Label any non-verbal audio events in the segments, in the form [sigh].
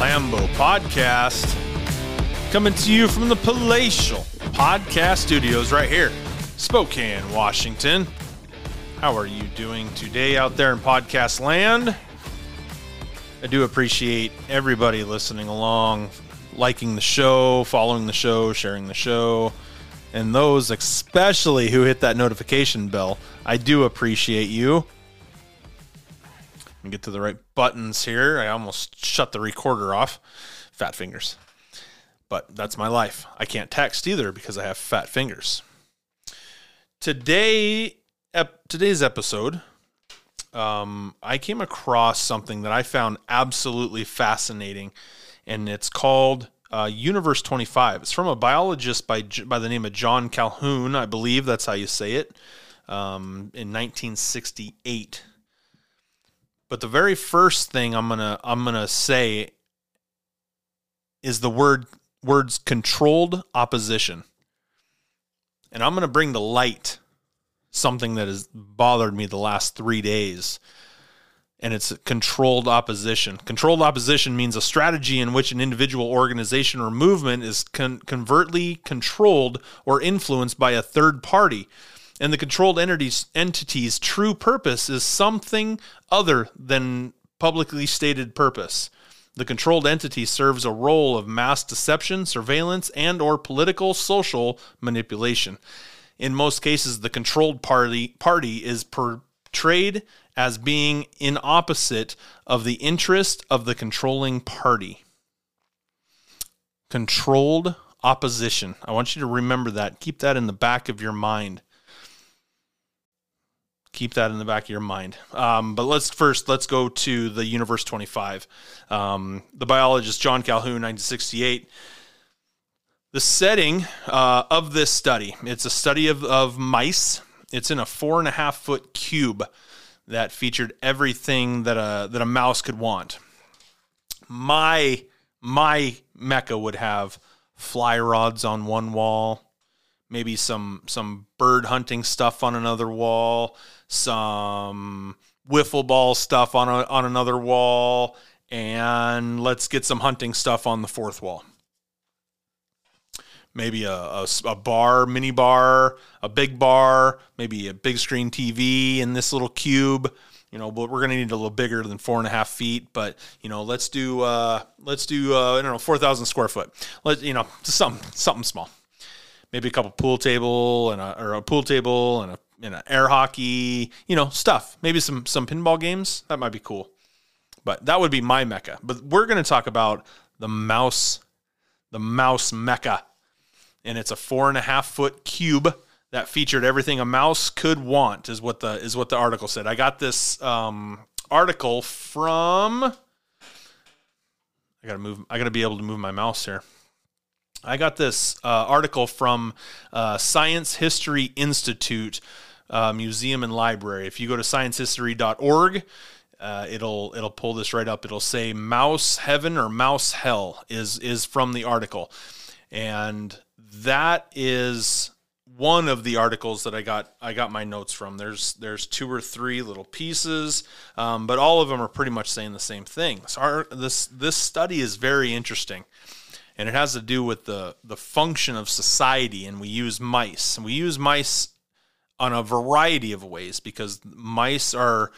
Lambo podcast coming to you from the Palatial Podcast Studios right here, Spokane, Washington. How are you doing today out there in podcast land? I do appreciate everybody listening along, liking the show, following the show, sharing the show, and those especially who hit that notification bell. I do appreciate you. Me get to the right buttons here. I almost shut the recorder off. Fat fingers. But that's my life. I can't text either because I have fat fingers. Today, ep- today's episode, um, I came across something that I found absolutely fascinating, and it's called uh, Universe 25. It's from a biologist by by the name of John Calhoun, I believe that's how you say it, um, in 1968. But the very first thing I'm gonna I'm gonna say is the word words controlled opposition. And I'm gonna bring the light something that has bothered me the last three days. And it's controlled opposition. Controlled opposition means a strategy in which an individual, organization, or movement is con- covertly controlled or influenced by a third party and the controlled entity's, entity's true purpose is something other than publicly stated purpose. The controlled entity serves a role of mass deception, surveillance, and or political social manipulation. In most cases, the controlled party party is portrayed as being in opposite of the interest of the controlling party. Controlled opposition. I want you to remember that. Keep that in the back of your mind keep that in the back of your mind. Um, but let's first let's go to the Universe 25. Um, the biologist John Calhoun, 1968. The setting uh, of this study, it's a study of, of mice. It's in a four and a half foot cube that featured everything that a that a mouse could want. My my mecca would have fly rods on one wall, maybe some some bird hunting stuff on another wall, some wiffle ball stuff on a, on another wall, and let's get some hunting stuff on the fourth wall. Maybe a, a, a bar, mini bar, a big bar, maybe a big screen TV in this little cube you know, but we're going to need a little bigger than four and a half feet. But you know, let's do uh, let's do uh, I don't know four thousand square foot. Let you know, something something small maybe a couple pool table and a, or a pool table and a and a air hockey, you know, stuff. Maybe some some pinball games. That might be cool. But that would be my mecca. But we're going to talk about the mouse, the mouse mecca, and it's a four and a half foot cube that featured everything a mouse could want. Is what the is what the article said. I got this um, article from. I gotta move. I gotta be able to move my mouse here. I got this uh, article from uh, Science History Institute uh, Museum and Library. If you go to sciencehistory.org, uh, it'll it'll pull this right up. It'll say "Mouse Heaven" or "Mouse Hell" is is from the article, and that is one of the articles that I got I got my notes from. There's there's two or three little pieces, um, but all of them are pretty much saying the same thing. So our, this this study is very interesting and it has to do with the the function of society and we use mice and we use mice on a variety of ways because mice are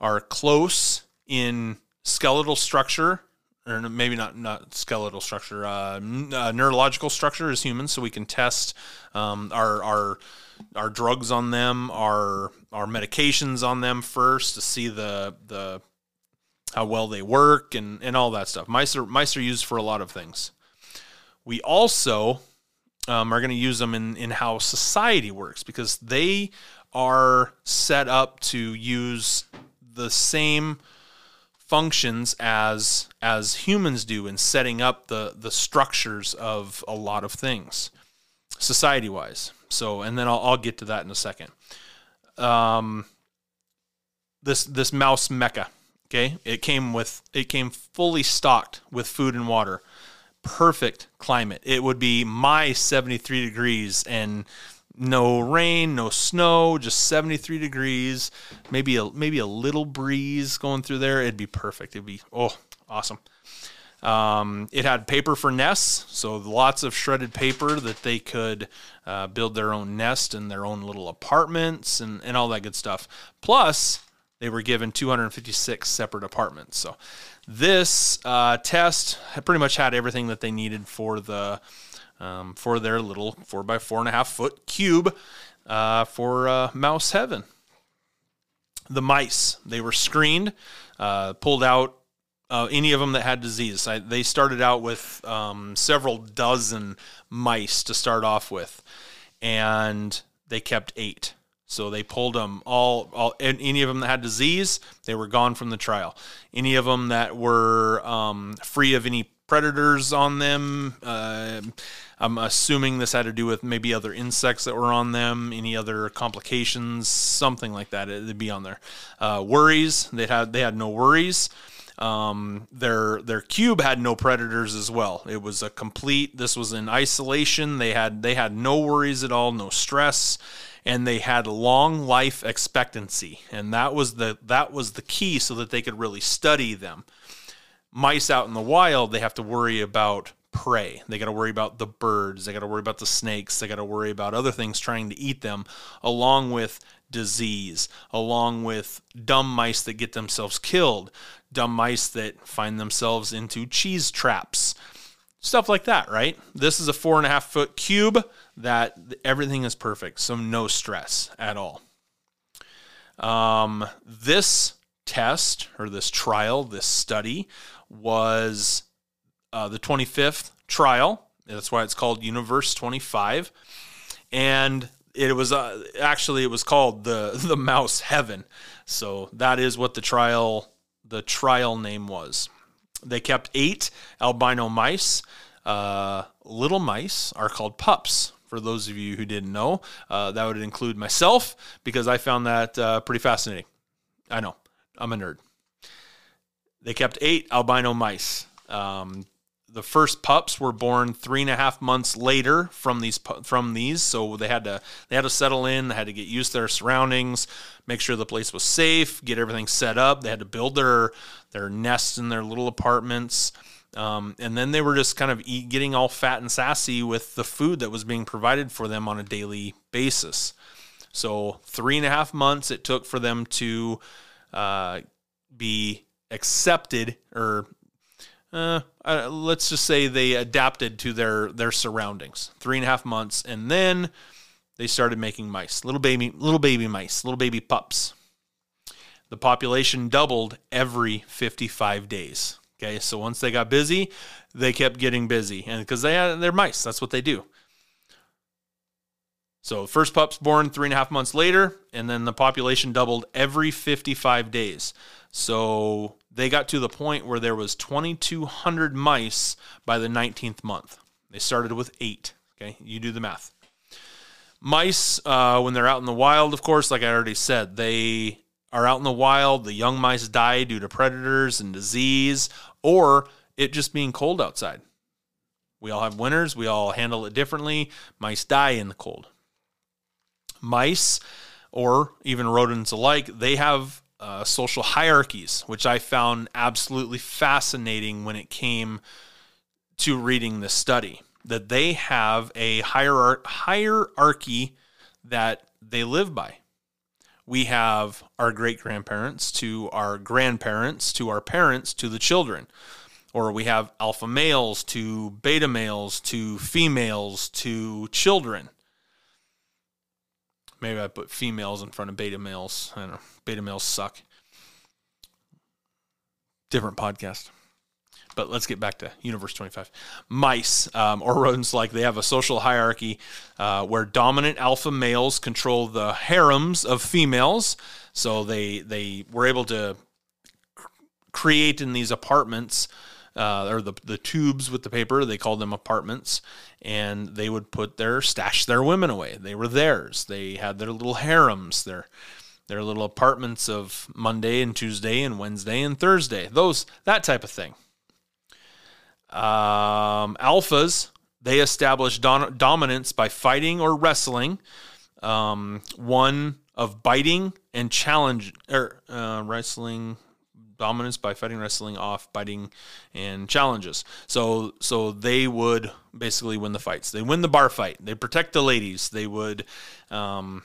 are close in skeletal structure or maybe not not skeletal structure uh, n- uh, neurological structure as humans so we can test um, our our our drugs on them our our medications on them first to see the the how well they work and, and all that stuff. Mice are mice are used for a lot of things. We also um, are going to use them in, in how society works because they are set up to use the same functions as as humans do in setting up the the structures of a lot of things society wise so and then I'll, I'll get to that in a second. Um this this mouse mecca okay? It came with it came fully stocked with food and water perfect climate. It would be my 73 degrees and no rain, no snow, just 73 degrees, maybe a maybe a little breeze going through there. It'd be perfect. It'd be oh awesome. Um, it had paper for nests, so lots of shredded paper that they could uh, build their own nest and their own little apartments and, and all that good stuff. Plus, they were given 256 separate apartments. So this uh, test pretty much had everything that they needed for the um, for their little four by four and a half foot cube uh, for uh, mouse heaven. The mice they were screened, uh, pulled out uh, any of them that had disease. I, they started out with um, several dozen mice to start off with, and they kept eight. So they pulled them all, all any of them that had disease, they were gone from the trial. Any of them that were um, free of any predators on them, uh, I'm assuming this had to do with maybe other insects that were on them, any other complications, something like that. It'd be on there. Uh, worries, they had they had no worries. Um, their their cube had no predators as well. It was a complete. This was in isolation. They had they had no worries at all, no stress, and they had long life expectancy, and that was the that was the key so that they could really study them. Mice out in the wild, they have to worry about prey. They got to worry about the birds. They got to worry about the snakes. They got to worry about other things trying to eat them, along with disease, along with dumb mice that get themselves killed, dumb mice that find themselves into cheese traps, stuff like that, right? This is a four and a half foot cube that everything is perfect, so no stress at all. Um, this test or this trial, this study was uh, the 25th trial. That's why it's called Universe 25. And it was uh, actually it was called the [laughs] the mouse heaven so that is what the trial the trial name was they kept eight albino mice. Uh, little mice are called pups for those of you who didn't know. Uh, that would include myself because i found that uh, pretty fascinating. I know. I'm a nerd. They kept eight albino mice. Um, the first pups were born three and a half months later from these from these. So they had to they had to settle in they had to get used to their surroundings make sure the place was safe get everything set up. They had to build their their nests in their little apartments. Um, and then they were just kind of eat, getting all fat and sassy with the food that was being provided for them on a daily basis. So three and a half months it took for them to uh, be accepted or uh, uh, let's just say they adapted to their their surroundings. Three and a half months, and then they started making mice, little baby little baby mice, little baby pups. The population doubled every 55 days. Okay, so once they got busy, they kept getting busy, and because they had, they're mice, that's what they do. So first pup's born three and a half months later, and then the population doubled every 55 days. So they got to the point where there was 2,200 mice by the 19th month. They started with eight. Okay, you do the math. Mice, uh, when they're out in the wild, of course, like I already said, they are out in the wild. The young mice die due to predators and disease, or it just being cold outside. We all have winters. We all handle it differently. Mice die in the cold. Mice, or even rodents alike, they have uh, social hierarchies, which I found absolutely fascinating when it came to reading this study. That they have a hierar- hierarchy that they live by. We have our great grandparents to our grandparents to our parents to the children. Or we have alpha males to beta males to females to children. Maybe I put females in front of beta males. I don't know. Beta males suck. Different podcast. But let's get back to Universe 25. Mice um, or rodents like they have a social hierarchy uh, where dominant alpha males control the harems of females. So they they were able to create in these apartments uh, or the the tubes with the paper. They called them apartments, and they would put their stash their women away. They were theirs. They had their little harems, their their little apartments of Monday and Tuesday and Wednesday and Thursday. Those that type of thing. Um, alphas they establish don- dominance by fighting or wrestling. um, one of biting and challenge or uh, wrestling dominance by fighting wrestling off biting and challenges so so they would basically win the fights they win the bar fight they protect the ladies they would um,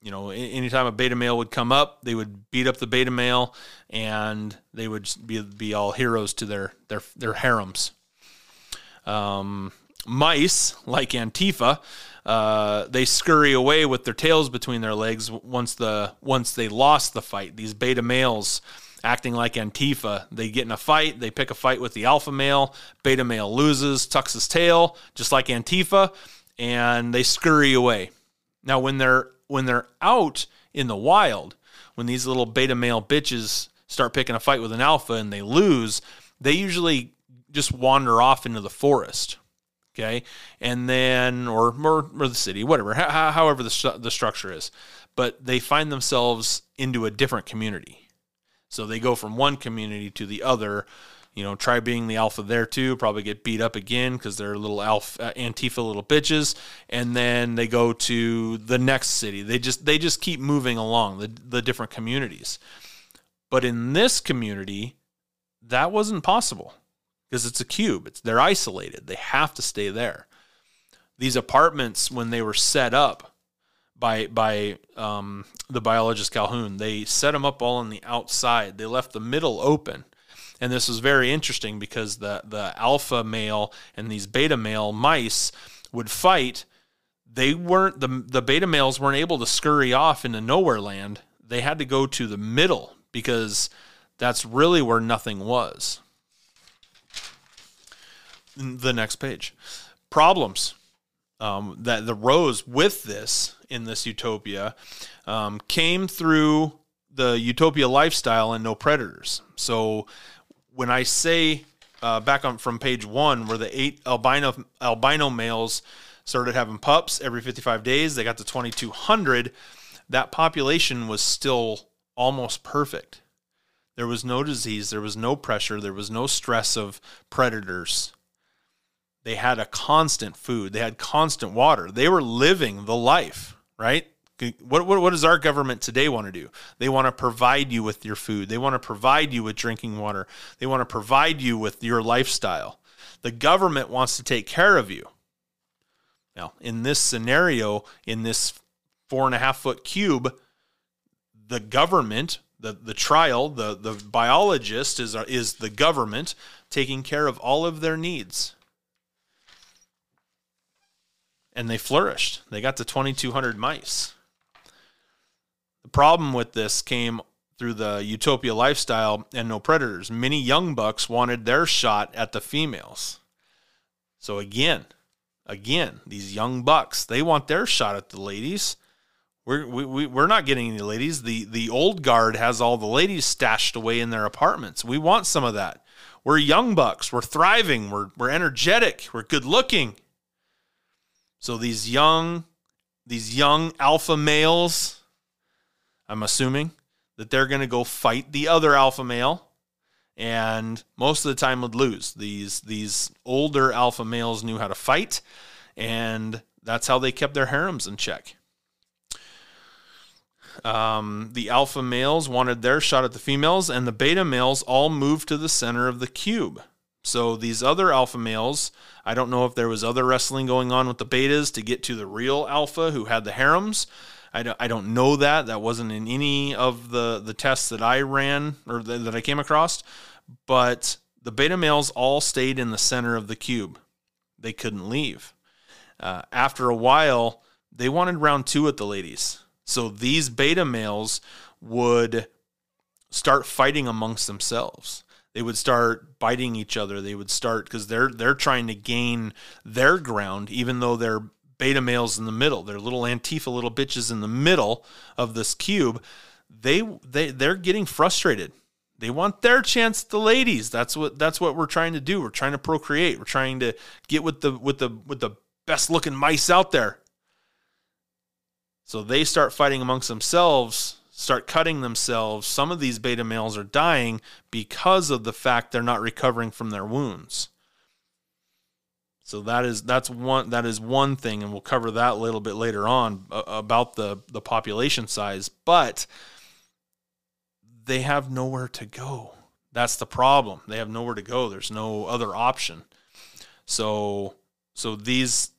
you know anytime a beta male would come up they would beat up the beta male and they would be, be all heroes to their their their harems um, mice like antifa uh, they scurry away with their tails between their legs once the once they lost the fight. These beta males acting like Antifa. They get in a fight, they pick a fight with the alpha male, beta male loses, tucks his tail, just like Antifa, and they scurry away. Now when they're when they're out in the wild, when these little beta male bitches start picking a fight with an alpha and they lose, they usually just wander off into the forest okay? And then or or, or the city whatever however the, the structure is. But they find themselves into a different community. So they go from one community to the other you know try being the alpha there too probably get beat up again because they're little alpha uh, antifa little bitches and then they go to the next city they just they just keep moving along the, the different communities but in this community that wasn't possible because it's a cube. It's they're isolated. They have to stay there. These apartments, when they were set up by by um, the biologist Calhoun, they set them up all on the outside. They left the middle open, and this was very interesting because the the alpha male and these beta male mice would fight. They weren't the the beta males weren't able to scurry off into nowhere land. They had to go to the middle because that's really where nothing was the next page. Problems um, that the rose with this in this utopia um, came through the utopia lifestyle and no predators. So when I say uh, back on from page one, where the eight albino albino males started having pups every 55 days, they got to 2,200. That population was still almost perfect. There was no disease, there was no pressure, there was no stress of predators. They had a constant food. They had constant water. They were living the life, right? What, what, what does our government today want to do? They want to provide you with your food. They want to provide you with drinking water. They want to provide you with your lifestyle. The government wants to take care of you. Now, in this scenario, in this four and a half foot cube, the government, the, the trial, the, the biologist is, is the government taking care of all of their needs and they flourished. They got to 2,200 mice. The problem with this came through the utopia lifestyle and no predators. Many young bucks wanted their shot at the females. So again, again, these young bucks, they want their shot at the ladies. We're, we, we, we're not getting any ladies. The, the old guard has all the ladies stashed away in their apartments. We want some of that. We're young bucks. We're thriving. We're, we're energetic. We're good looking. So these young, these young alpha males, I'm assuming that they're going to go fight the other alpha male, and most of the time would lose. These these older alpha males knew how to fight, and that's how they kept their harems in check. Um, the alpha males wanted their shot at the females, and the beta males all moved to the center of the cube. So these other alpha males, I don't know if there was other wrestling going on with the betas to get to the real alpha who had the harems. I don't, I don't know that. That wasn't in any of the, the tests that I ran or the, that I came across. But the beta males all stayed in the center of the cube. They couldn't leave. Uh, after a while, they wanted round two with the ladies. So these beta males would start fighting amongst themselves they would start biting each other. They would start because they're they're trying to gain their ground, even though they're beta males in the middle. They're little antifa little bitches in the middle of this cube. They they they're getting frustrated. They want their chance the ladies. That's what that's what we're trying to do. We're trying to procreate. We're trying to get with the with the with the best looking mice out there. So they start fighting amongst themselves start cutting themselves. Some of these beta males are dying because of the fact they're not recovering from their wounds. So that is that's one that is one thing, and we'll cover that a little bit later on about the the population size. But they have nowhere to go. That's the problem. They have nowhere to go. There's no other option. So so these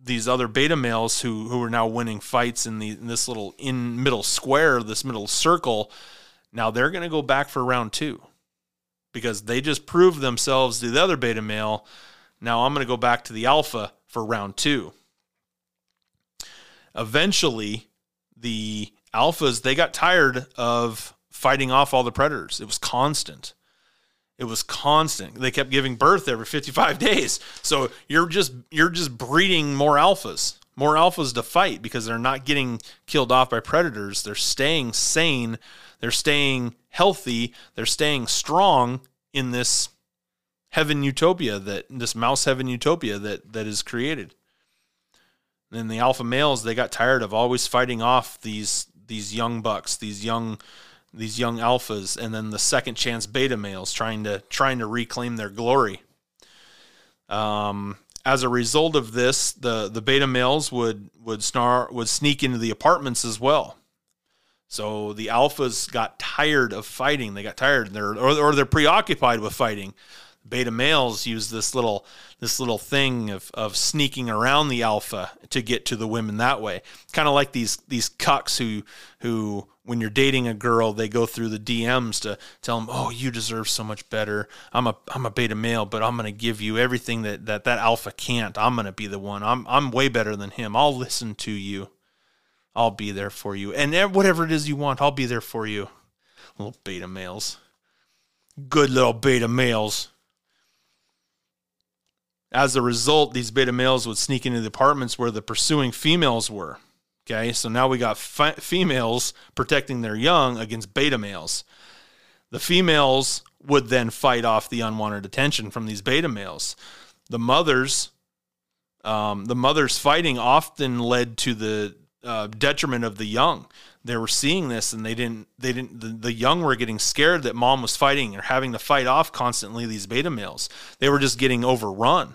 these other beta males who who are now winning fights in the in this little in middle square, this middle circle, now they're going to go back for round 2 because they just proved themselves to the other beta male now I'm going to go back to the alpha for round two. Eventually, the alphas they got tired of fighting off all the predators. It was constant. It was constant. They kept giving birth every 55 [laughs] days. So you're just you're just breeding more alphas, more alphas to fight because they're not getting killed off by predators. They're staying sane. They're staying healthy. They're staying strong in this heaven utopia that this mouse heaven utopia that that is created. And then the alpha males they got tired of always fighting off these these young bucks, these young these young alphas, and then the second chance beta males trying to trying to reclaim their glory. Um, as a result of this, the the beta males would would snar would sneak into the apartments as well. So the alphas got tired of fighting. They got tired, they're, or, or they're preoccupied with fighting beta males use this little this little thing of, of sneaking around the alpha to get to the women that way. Kind of like these these cucks who who when you're dating a girl, they go through the DMs to tell them, "Oh, you deserve so much better. I'm a I'm a beta male, but I'm going to give you everything that, that that alpha can't. I'm going to be the one. I'm I'm way better than him. I'll listen to you. I'll be there for you. And whatever it is you want, I'll be there for you." Little beta males. Good little beta males. As a result, these beta males would sneak into the apartments where the pursuing females were. Okay, so now we got fi- females protecting their young against beta males. The females would then fight off the unwanted attention from these beta males. The mothers, um, the mothers fighting often led to the uh, detriment of the young. They were seeing this, and they didn't. They didn't. The, the young were getting scared that mom was fighting or having to fight off constantly these beta males. They were just getting overrun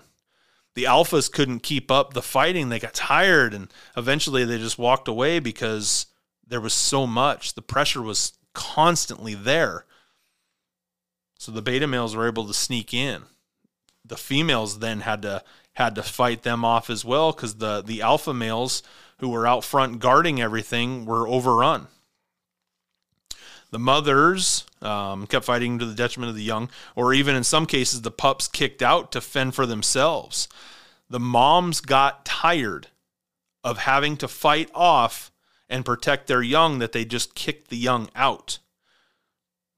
the alphas couldn't keep up the fighting. They got tired and eventually they just walked away because there was so much. The pressure was constantly there. So the beta males were able to sneak in. The females then had to had to fight them off as well because the the alpha males who were out front guarding everything were overrun. The mothers um, kept fighting to the detriment of the young, or even in some cases, the pups kicked out to fend for themselves. The moms got tired of having to fight off and protect their young that they just kicked the young out.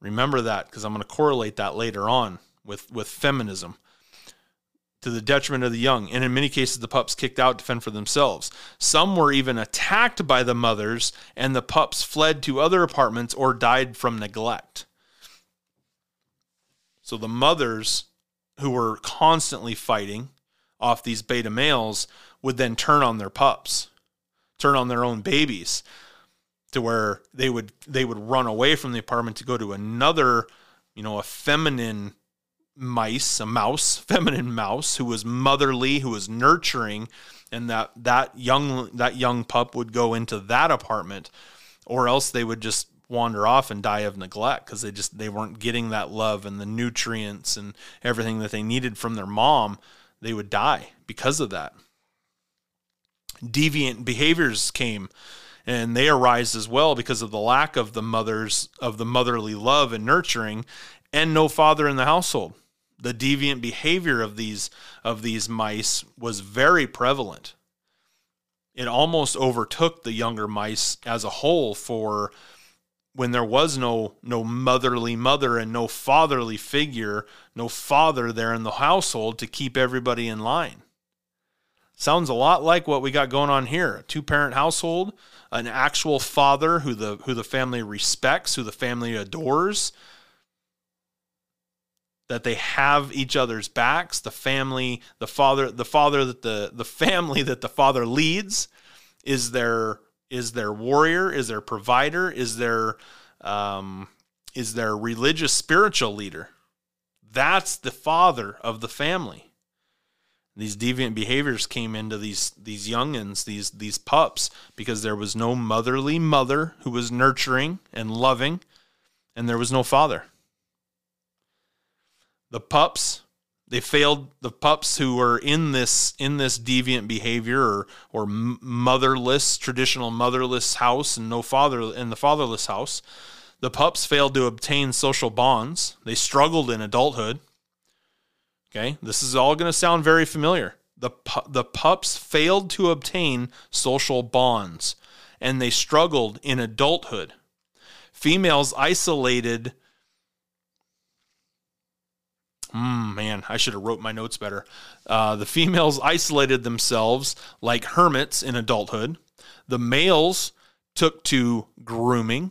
Remember that because I'm going to correlate that later on with, with feminism to the detriment of the young. And in many cases, the pups kicked out to fend for themselves. Some were even attacked by the mothers, and the pups fled to other apartments or died from neglect. So the mothers who were constantly fighting off these beta males would then turn on their pups, turn on their own babies to where they would they would run away from the apartment to go to another, you know, a feminine mice, a mouse, [laughs] feminine mouse who was motherly, who was nurturing, and that that young that young pup would go into that apartment, or else they would just wander off and die of neglect because they just they weren't getting that love and the nutrients and everything that they needed from their mom. They would die because of that. Deviant behaviors came and they arise as well because of the lack of the mothers of the motherly love and nurturing and no father in the household the deviant behavior of these of these mice was very prevalent. It almost overtook the younger mice as a whole for when there was no no motherly mother and no fatherly figure, no father there in the household to keep everybody in line. Sounds a lot like what we got going on here. A two-parent household, an actual father who the who the family respects, who the family adores, that they have each other's backs the family the father the father that the the family that the father leads is their is their warrior is their provider is their um, is their religious spiritual leader that's the father of the family These deviant behaviors came into these these youngins, these these pups, because there was no motherly mother who was nurturing and loving, and there was no father. The pups they failed the pups who were in this in this deviant behavior or or motherless traditional motherless house and no father in the fatherless house. The pups failed to obtain social bonds. They struggled in adulthood. Okay this is all going to sound very familiar. The the pups failed to obtain social bonds and they struggled in adulthood. Females isolated Mm, man, I should have wrote my notes better. Uh, the females isolated themselves like hermits in adulthood. The males took to grooming,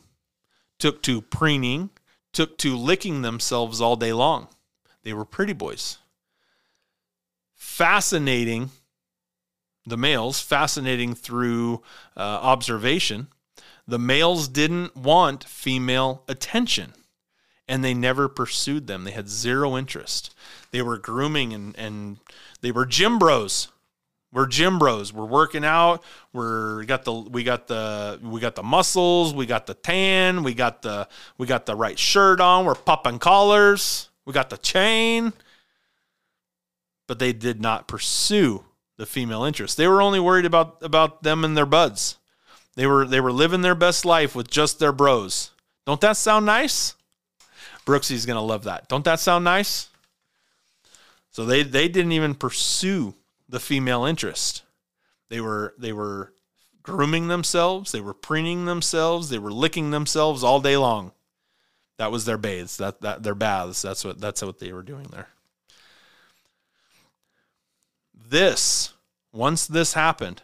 took to preening, took to licking themselves all day long. They were pretty boys. Fascinating, the males, fascinating through uh, observation. The males didn't want female attention and they never pursued them. They had zero interest. They were grooming and, and they were gym bros. We're gym bros. We're working out. We're got the we got the we got the muscles. We got the tan. We got the we got the right shirt on. We're popping collars. We got the chain. But they did not pursue the female interest. They were only worried about about them and their buds. They were they were living their best life with just their bros. Don't that sound nice? Brooksy's going to love that. Don't that sound nice? So they they didn't even pursue the female interest. They were they were grooming themselves, they were preening themselves, they were licking themselves all day long. That was their bathes. That that their baths. That's what that's what they were doing there. This once this happened,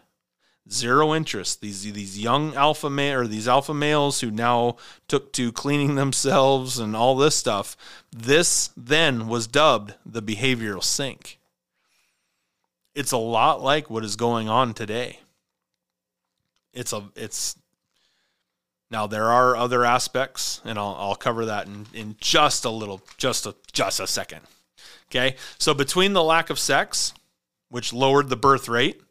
zero interest. These these young alpha male or these alpha males who now took to cleaning themselves and all this stuff. This then was dubbed the behavioral sink. It's a lot like what is going on today. It's a it's now there are other aspects, and I'll, I'll cover that in, in just a little, just a just a second. Okay, so between the lack of sex, which lowered the birth rate,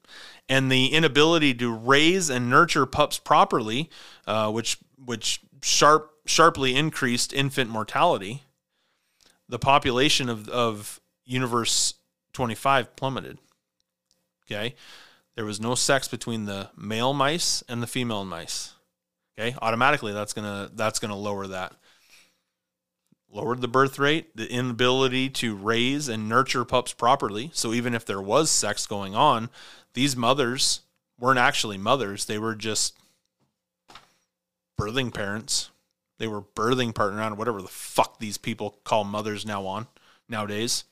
and the inability to raise and nurture pups properly, uh, which which sharp sharply increased infant mortality, the population of, of Universe 25 plummeted. Okay. There was no sex between the male mice and the female mice. Okay. Automatically that's gonna that's gonna lower that. Lowered the birth rate, the inability to raise and nurture pups properly. So even if there was sex going on, these mothers weren't actually mothers. They were just birthing parents. They were birthing partner on whatever the fuck these people call mothers now on nowadays.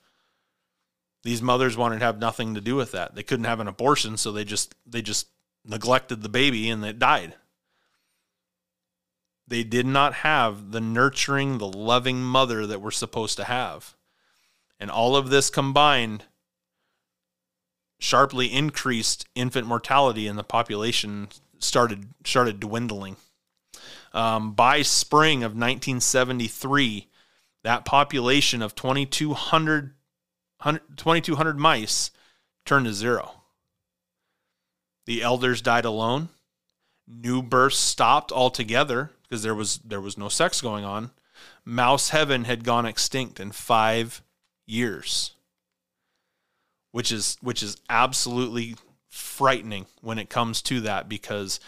These mothers wanted to have nothing to do with that. They couldn't have an abortion, so they just they just neglected the baby and it died. They did not have the nurturing, the loving mother that we're supposed to have. And all of this combined sharply increased infant mortality and the population started started dwindling. Um, by spring of 1973, that population of 2,200, 2,200 mice turned to zero. The elders died alone. New births stopped altogether because there was there was no sex going on. Mouse heaven had gone extinct in five years which is which is absolutely frightening when it comes to that because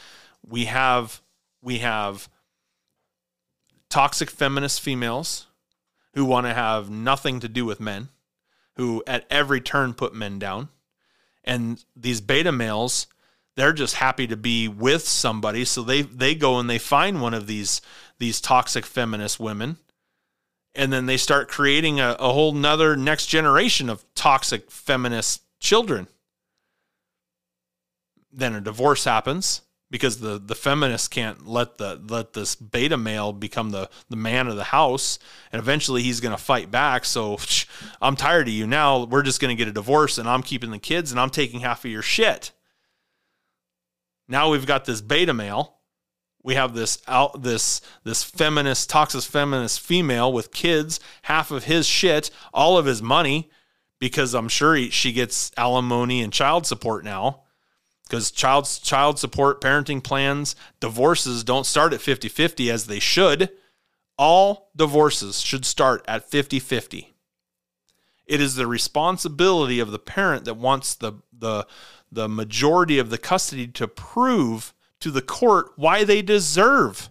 we have we have toxic feminist females who want to have nothing to do with men who at every turn put men down. And these beta males they're just happy to be with somebody. So they they go and they find one of these these toxic feminist women and then they start creating a, a whole nother next generation of toxic feminist children. Then a divorce happens because the the feminists can't let the let this beta male become the the man of the house. And eventually he's going to fight back. So [laughs] I'm tired of you now. We're just going to get a divorce and I'm keeping the kids and I'm taking half of your shit. Now we've got this beta male we have this out this this feminist toxic feminist female with kids half of his shit all of his money because I'm sure he, she gets alimony and child support now. Because child child support parenting plans divorces don't start at 50-50 as they should. All divorces should start at 50-50 it is the responsibility of the parent that wants the the the majority of the custody to prove to the court why they deserve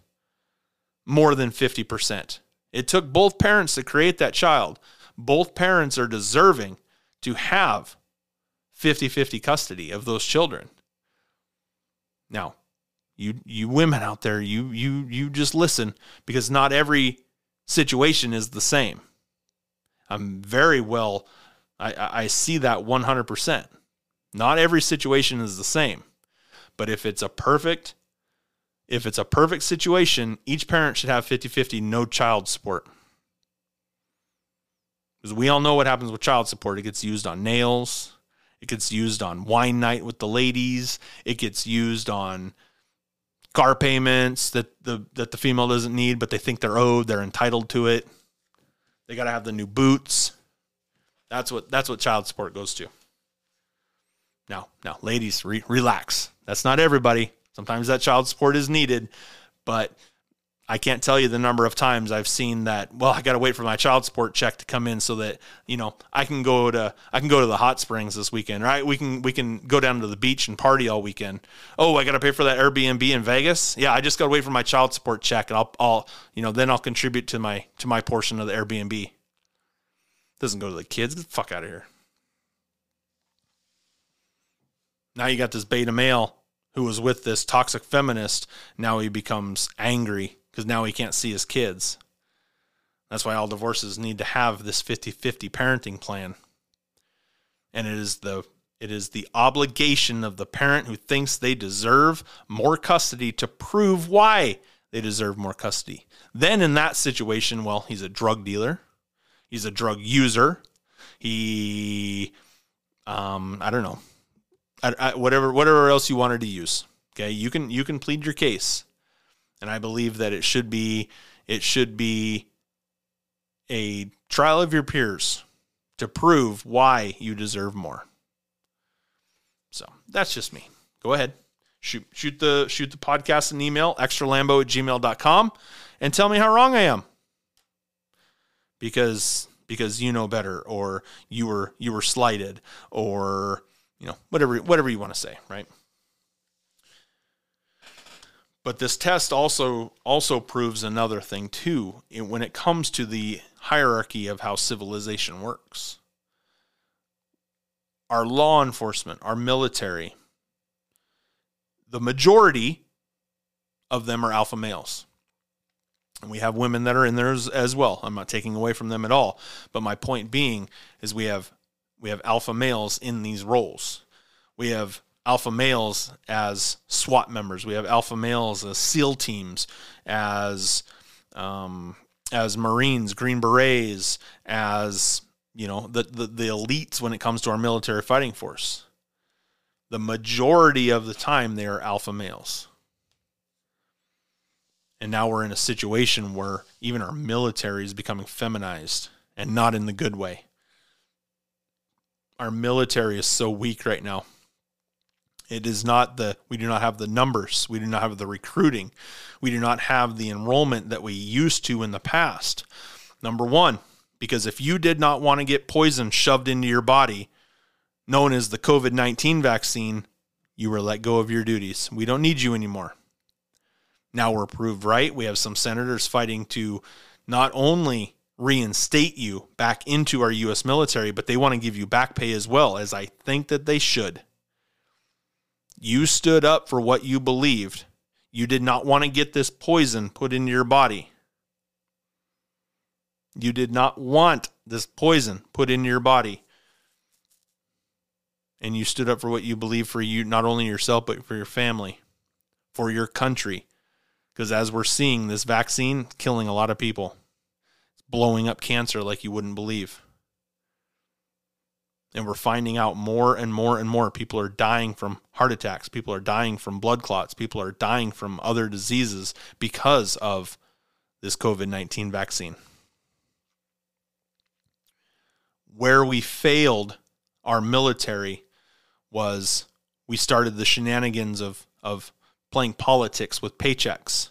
more than 50%. It took both parents to create that child. Both parents are deserving to have 50 50 custody of those children. Now, you you women out there, you you you just listen because not every situation is the same. I'm very well I, I see that 100%. Not every situation is the same. But if it's a perfect if it's a perfect situation, each parent should have 50-50 no child support. Because we all know what happens with child support. It gets used on nails, it gets used on wine night with the ladies, it gets used on car payments that the that the female doesn't need, but they think they're owed, they're entitled to it. They got to have the new boots. That's what that's what child support goes to. Now, now, ladies, re- relax. That's not everybody. Sometimes that child support is needed, but I can't tell you the number of times I've seen that. Well, I got to wait for my child support check to come in so that you know I can go to I can go to the hot springs this weekend, right? We can we can go down to the beach and party all weekend. Oh, I got to pay for that Airbnb in Vegas. Yeah, I just got to wait for my child support check, and I'll I'll you know then I'll contribute to my to my portion of the Airbnb. Doesn't go to the kids. Get the fuck out of here. Now you got this beta male who was with this toxic feminist. Now he becomes angry because now he can't see his kids. That's why all divorces need to have this 50-50 parenting plan. And it is the it is the obligation of the parent who thinks they deserve more custody to prove why they deserve more custody. Then in that situation, well, he's a drug dealer, he's a drug user, he um, I don't know, Whatever whatever else you wanted to use. Okay, you can you can plead your case, and I believe that it should be it should be a trial of your peers to prove why you deserve more. So that's just me. Go ahead. Shoot shoot the shoot the podcast an email, extralambo at gmail.com, and tell me how wrong I am. Because because you know better, or you were you were slighted, or you know, whatever whatever you want to say, right? But this test also also proves another thing too when it comes to the hierarchy of how civilization works. Our law enforcement, our military, the majority of them are alpha males. And we have women that are in there as, as well. I'm not taking away from them at all. But my point being is we have we have alpha males in these roles. We have alpha males as SWAT members. We have alpha males as SEAL teams, as um, as Marines, Green Berets, as you know the, the the elites when it comes to our military fighting force. The majority of the time, they are alpha males. And now we're in a situation where even our military is becoming feminized and not in the good way our military is so weak right now. It is not the, we do not have the numbers. We do not have the recruiting. We do not have the enrollment that we used to in the past. Number one, because if you did not want to get poison shoved into your body, known as the COVID 19 vaccine, you were let go of your duties. We don't need you anymore. Now we're proved right. We have some senators fighting to not only reinstate you back into our U.S. military, but they want to give you back pay as well, as I think that they should. You stood up for what you believed. You did not want to get this poison put into your body. You did not want this poison put into your body. And you stood up for what you believe for you, not only yourself, but for your family, for your country. Because as we're seeing, this vaccine killing a lot of people blowing up cancer like you wouldn't believe. And we're finding out more and more and more people are dying from heart attacks, people are dying from blood clots, people are dying from other diseases because of this COVID 19 vaccine. Where we failed our military was we started the shenanigans of of playing politics with paychecks.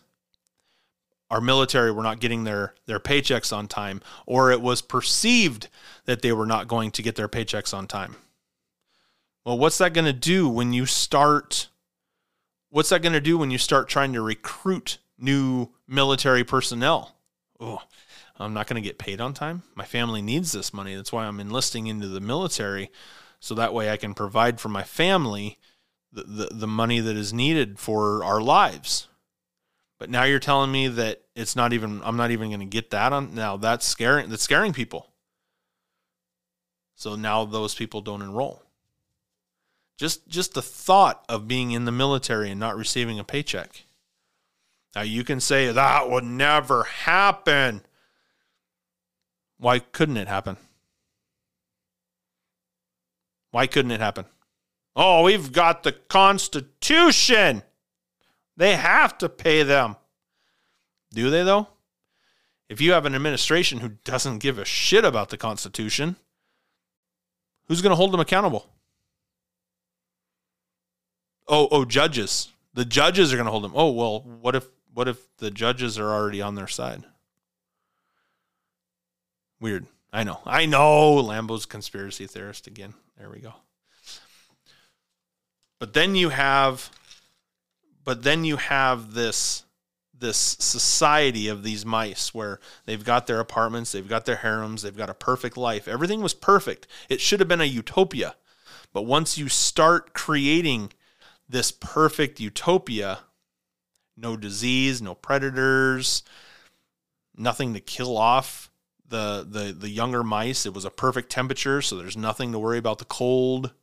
Our military were not getting their their paychecks on time or it was perceived that they were not going to get their paychecks on time. Well, what's that going to do when you start what's that going to do when you start trying to recruit new military personnel? Oh, I'm not going to get paid on time. My family needs this money. That's why I'm enlisting into the military so that way I can provide for my family the, the, the money that is needed for our lives. But now you're telling me that it's not even I'm not even going to get that on now that's scaring that's scaring people. So now those people don't enroll. Just just the thought of being in the military and not receiving a paycheck. Now you can say that would never happen. Why couldn't it happen? Why couldn't it happen? Oh, we've got the Constitution. They have to pay them. Do they, though? If you have an administration who doesn't give a shit about the Constitution, who's going to hold them accountable? Oh, oh, judges. The judges are going to hold them. Oh, well, what if what if the judges are already on their side? Weird. I know. I know. Lambo's conspiracy theorist again. There we go. But then you have but then you have this this society of these mice where they've got their apartments, they've got their harems, they've got a perfect life. Everything was perfect. It should have been a utopia. But once you start creating this perfect utopia, no disease, no predators, nothing to kill off the the the younger mice. It was a perfect temperature, so there's nothing to worry about the cold.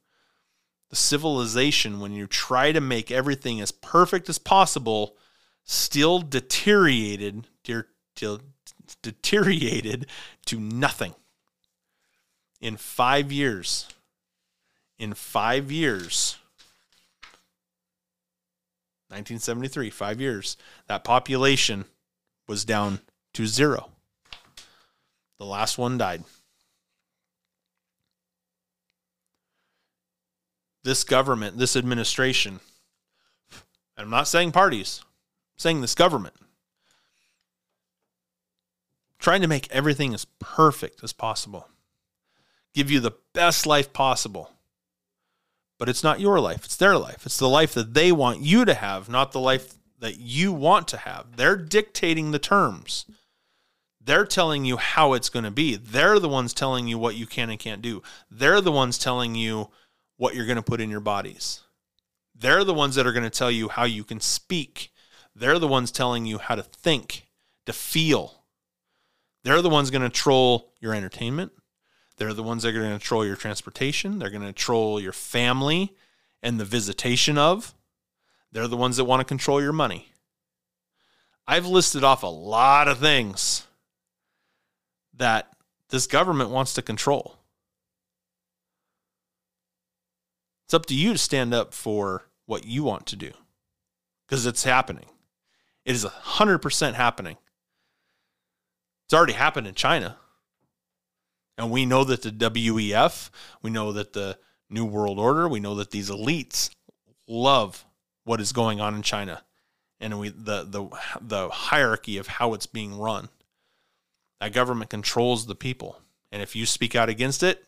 Civilization, when you try to make everything as perfect as possible, still deteriorated, de- de- deteriorated to nothing. In five years, in five years, 1973, five years, that population was down to zero. The last one died. This government, this administration, I'm not saying parties, I'm saying this government, trying to make everything as perfect as possible, give you the best life possible. But it's not your life, it's their life. It's the life that they want you to have, not the life that you want to have. They're dictating the terms. They're telling you how it's going to be. They're the ones telling you what you can and can't do. They're the ones telling you what you're going to put in your bodies. They're the ones that are going to tell you how you can speak. They're the ones telling you how to think, to feel. They're the ones going to troll your entertainment. They're the ones that are going to control your transportation. They're going to control your family and the visitation of. They're the ones that want to control your money. I've listed off a lot of things that this government wants to control. It's up to you to stand up for what you want to do because it's happening. It is 100% happening. It's already happened in China. And we know that the WEF, we know that the New World Order, we know that these elites love what is going on in China and we the the the hierarchy of how it's being run. That government controls the people. And if you speak out against it,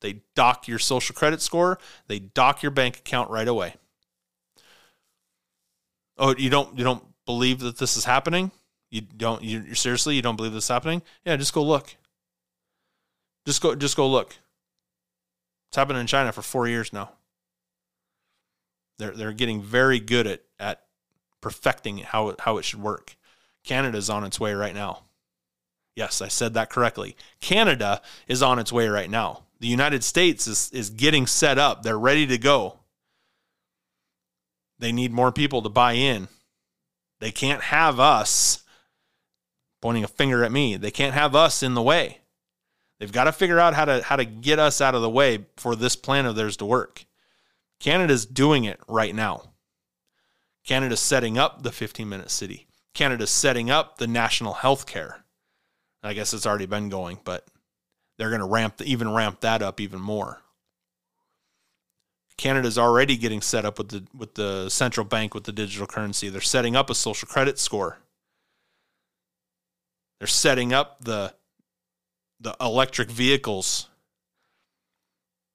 they dock your social credit score, they dock your bank account right away. Oh, you don't you don't believe that this is happening? You don't you seriously you don't believe this is happening? Yeah, just go look. Just go just go look. It's happened in China for 4 years now. They're they're getting very good at at perfecting how how it should work. Canada's on its way right now. Yes, I said that correctly. Canada is on its way right now. The United States is, is getting set up. They're ready to go. They need more people to buy in. They can't have us pointing a finger at me. They can't have us in the way. They've got to figure out how to how to get us out of the way for this plan of theirs to work. Canada's doing it right now. Canada's setting up the 15 minute city. Canada's setting up the national health care. I guess it's already been going, but they're going to ramp even ramp that up even more. Canada's already getting set up with the with the central bank with the digital currency. They're setting up a social credit score. They're setting up the the electric vehicles.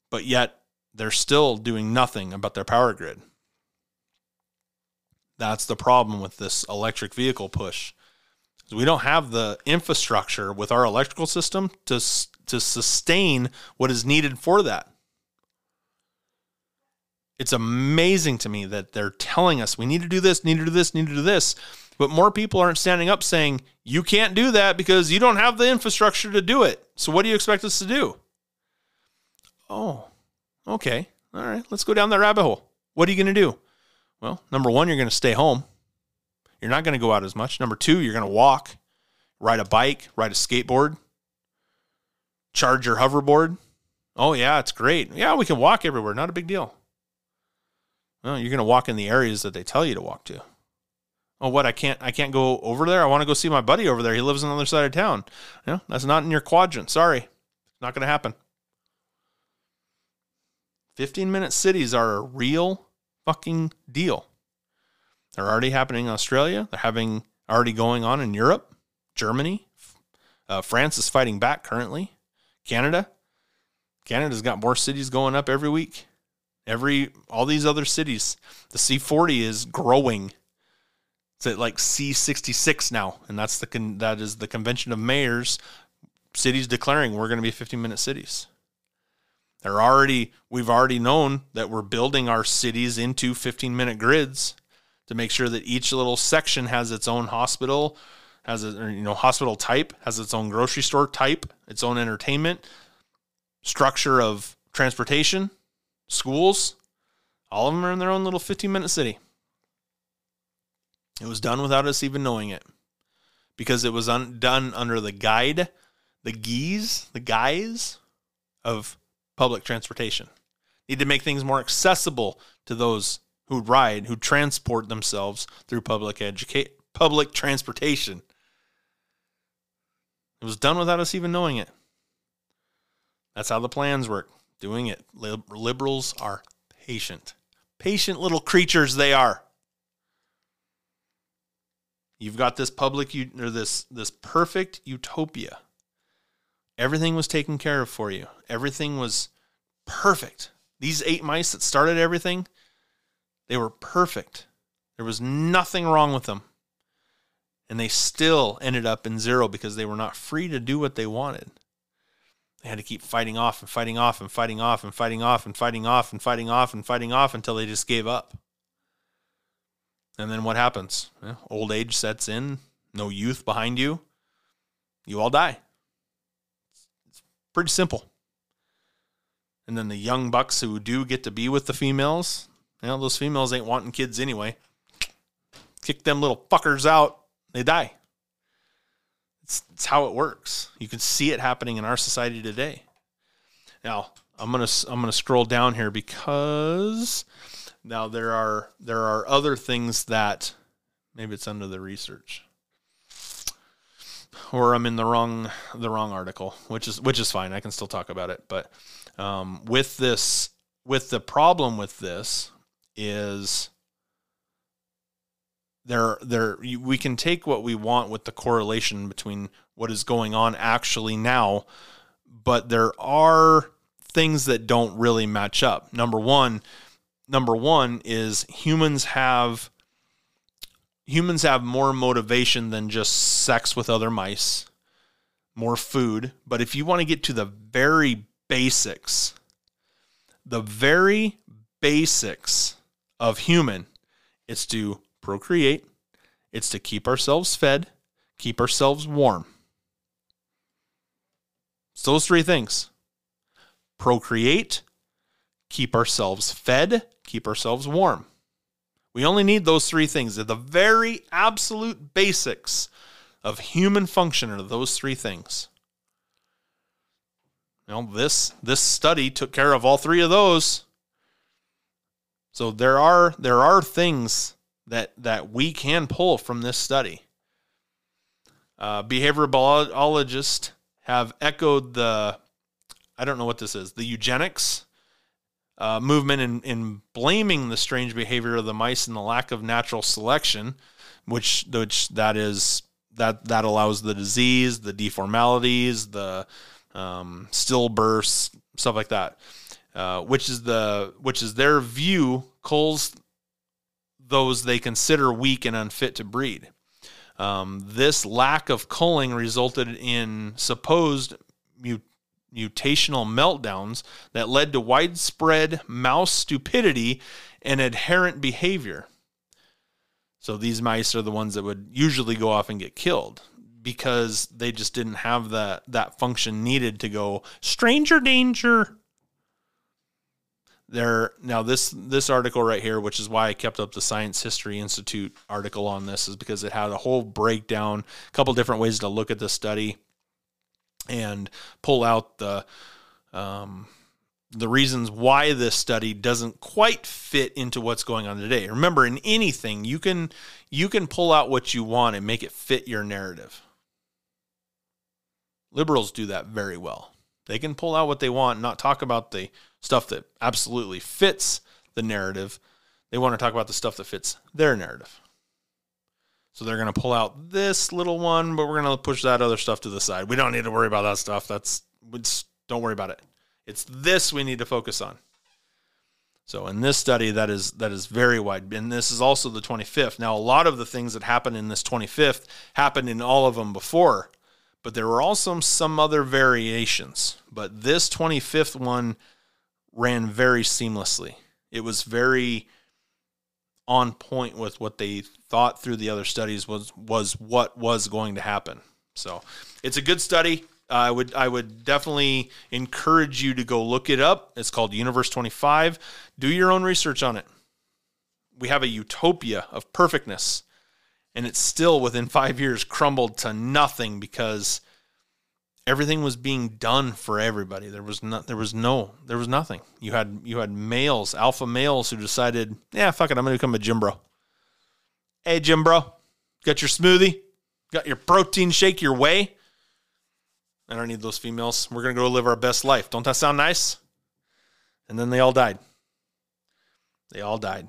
But yet they're still doing nothing about their power grid. That's the problem with this electric vehicle push. We don't have the infrastructure with our electrical system to to sustain what is needed for that it's amazing to me that they're telling us we need to do this, need to do this, need to do this. But more people aren't standing up saying, you can't do that because you don't have the infrastructure to do it. So what do you expect us to do? Oh, okay. All right. Let's go down that rabbit hole. What are you going to do? Well, number one, you're going to stay home. You're not going to go out as much. Number two, you're going to walk, ride a bike, ride a skateboard, charge your hoverboard. Oh, yeah, it's great. Yeah, we can walk everywhere. Not a big deal. Well, you're to walk in the areas that they tell you to walk to. Oh, what? I can't. I can't go over there. I want to go see my buddy over there. He lives on the other side of town. Yeah, that's not in your quadrant. Sorry, It's not to happen. 15 minute cities are a real fucking deal. They're already happening in Australia. They're having already going on in Europe, Germany. Uh, France is fighting back currently. Canada. Canada's got more cities going up every week. Every all these other cities, the C40 is growing. It's at like C66 now, and that's the con- that is the convention of mayors cities declaring we're going to be 15 minute cities. They're already we've already known that we're building our cities into 15 minute grids to make sure that each little section has its own hospital, has a you know hospital type, has its own grocery store type, its own entertainment, structure of transportation, schools, all of them are in their own little 15 minute city. It was done without us even knowing it because it was un- done under the guide, the guise, the guise of public transportation. Need to make things more accessible to those who ride, who transport themselves through public educate public transportation. It was done without us even knowing it. That's how the plans work doing it. Liberals are patient. Patient little creatures they are. You've got this public or this this perfect utopia. Everything was taken care of for you. Everything was perfect. These eight mice that started everything, they were perfect. There was nothing wrong with them. And they still ended up in zero because they were not free to do what they wanted. They had to keep fighting off and fighting off and fighting off and fighting off and fighting off and fighting off and fighting off until they just gave up. And then what happens? old age sets in, no youth behind you. You all die. It's pretty simple. And then the young bucks who do get to be with the females, you know, those females ain't wanting kids anyway. Kick them little fuckers out, they die. It's, it's how it works. You can see it happening in our society today. Now, I'm gonna I'm gonna scroll down here because now there are there are other things that maybe it's under the research or I'm in the wrong the wrong article, which is which is fine. I can still talk about it. But um, with this, with the problem with this is there there we can take what we want with the correlation between what is going on actually now but there are things that don't really match up. Number 1 number 1 is humans have humans have more motivation than just sex with other mice more food. But if you want to get to the very basics the very basics of human it's to procreate, it's to keep ourselves fed, keep ourselves warm. It's those three things procreate, keep ourselves fed, keep ourselves warm. We only need those three things. They're the very absolute basics of human function are those three things. Know, this this study took care of all three of those. So there are there are things that that we can pull from this study. Uh, behavioral biologists have echoed the I don't know what this is, the eugenics uh, movement in, in blaming the strange behavior of the mice and the lack of natural selection, which which that is that that allows the disease, the deformalities, the um, stillbirths, stuff like that. Uh, which is the which is their view culls those they consider weak and unfit to breed. Um, this lack of culling resulted in supposed mut- mutational meltdowns that led to widespread mouse stupidity and adherent behavior. So these mice are the ones that would usually go off and get killed because they just didn't have that that function needed to go stranger danger there now this this article right here which is why i kept up the science history institute article on this is because it had a whole breakdown a couple different ways to look at the study and pull out the um, the reasons why this study doesn't quite fit into what's going on today. Remember in anything you can you can pull out what you want and make it fit your narrative. Liberals do that very well. They can pull out what they want and not talk about the stuff that absolutely fits the narrative. They want to talk about the stuff that fits their narrative. So they're going to pull out this little one, but we're going to push that other stuff to the side. We don't need to worry about that stuff. That's don't worry about it. It's this we need to focus on. So in this study, that is that is very wide, and this is also the 25th. Now, a lot of the things that happened in this 25th happened in all of them before, but there were also some other variations. But this 25th one ran very seamlessly. It was very on point with what they thought through the other studies was was what was going to happen. So it's a good study. I would I would definitely encourage you to go look it up. It's called Universe 25. Do your own research on it. We have a utopia of perfectness, and it's still within five years crumbled to nothing because everything was being done for everybody. There was not there was no there was nothing. You had you had males, alpha males who decided, yeah, fuck it, I'm gonna become a gym bro. Hey gym bro, got your smoothie? Got your protein shake your way? I don't need those females. We're gonna go live our best life. Don't that sound nice? And then they all died. They all died.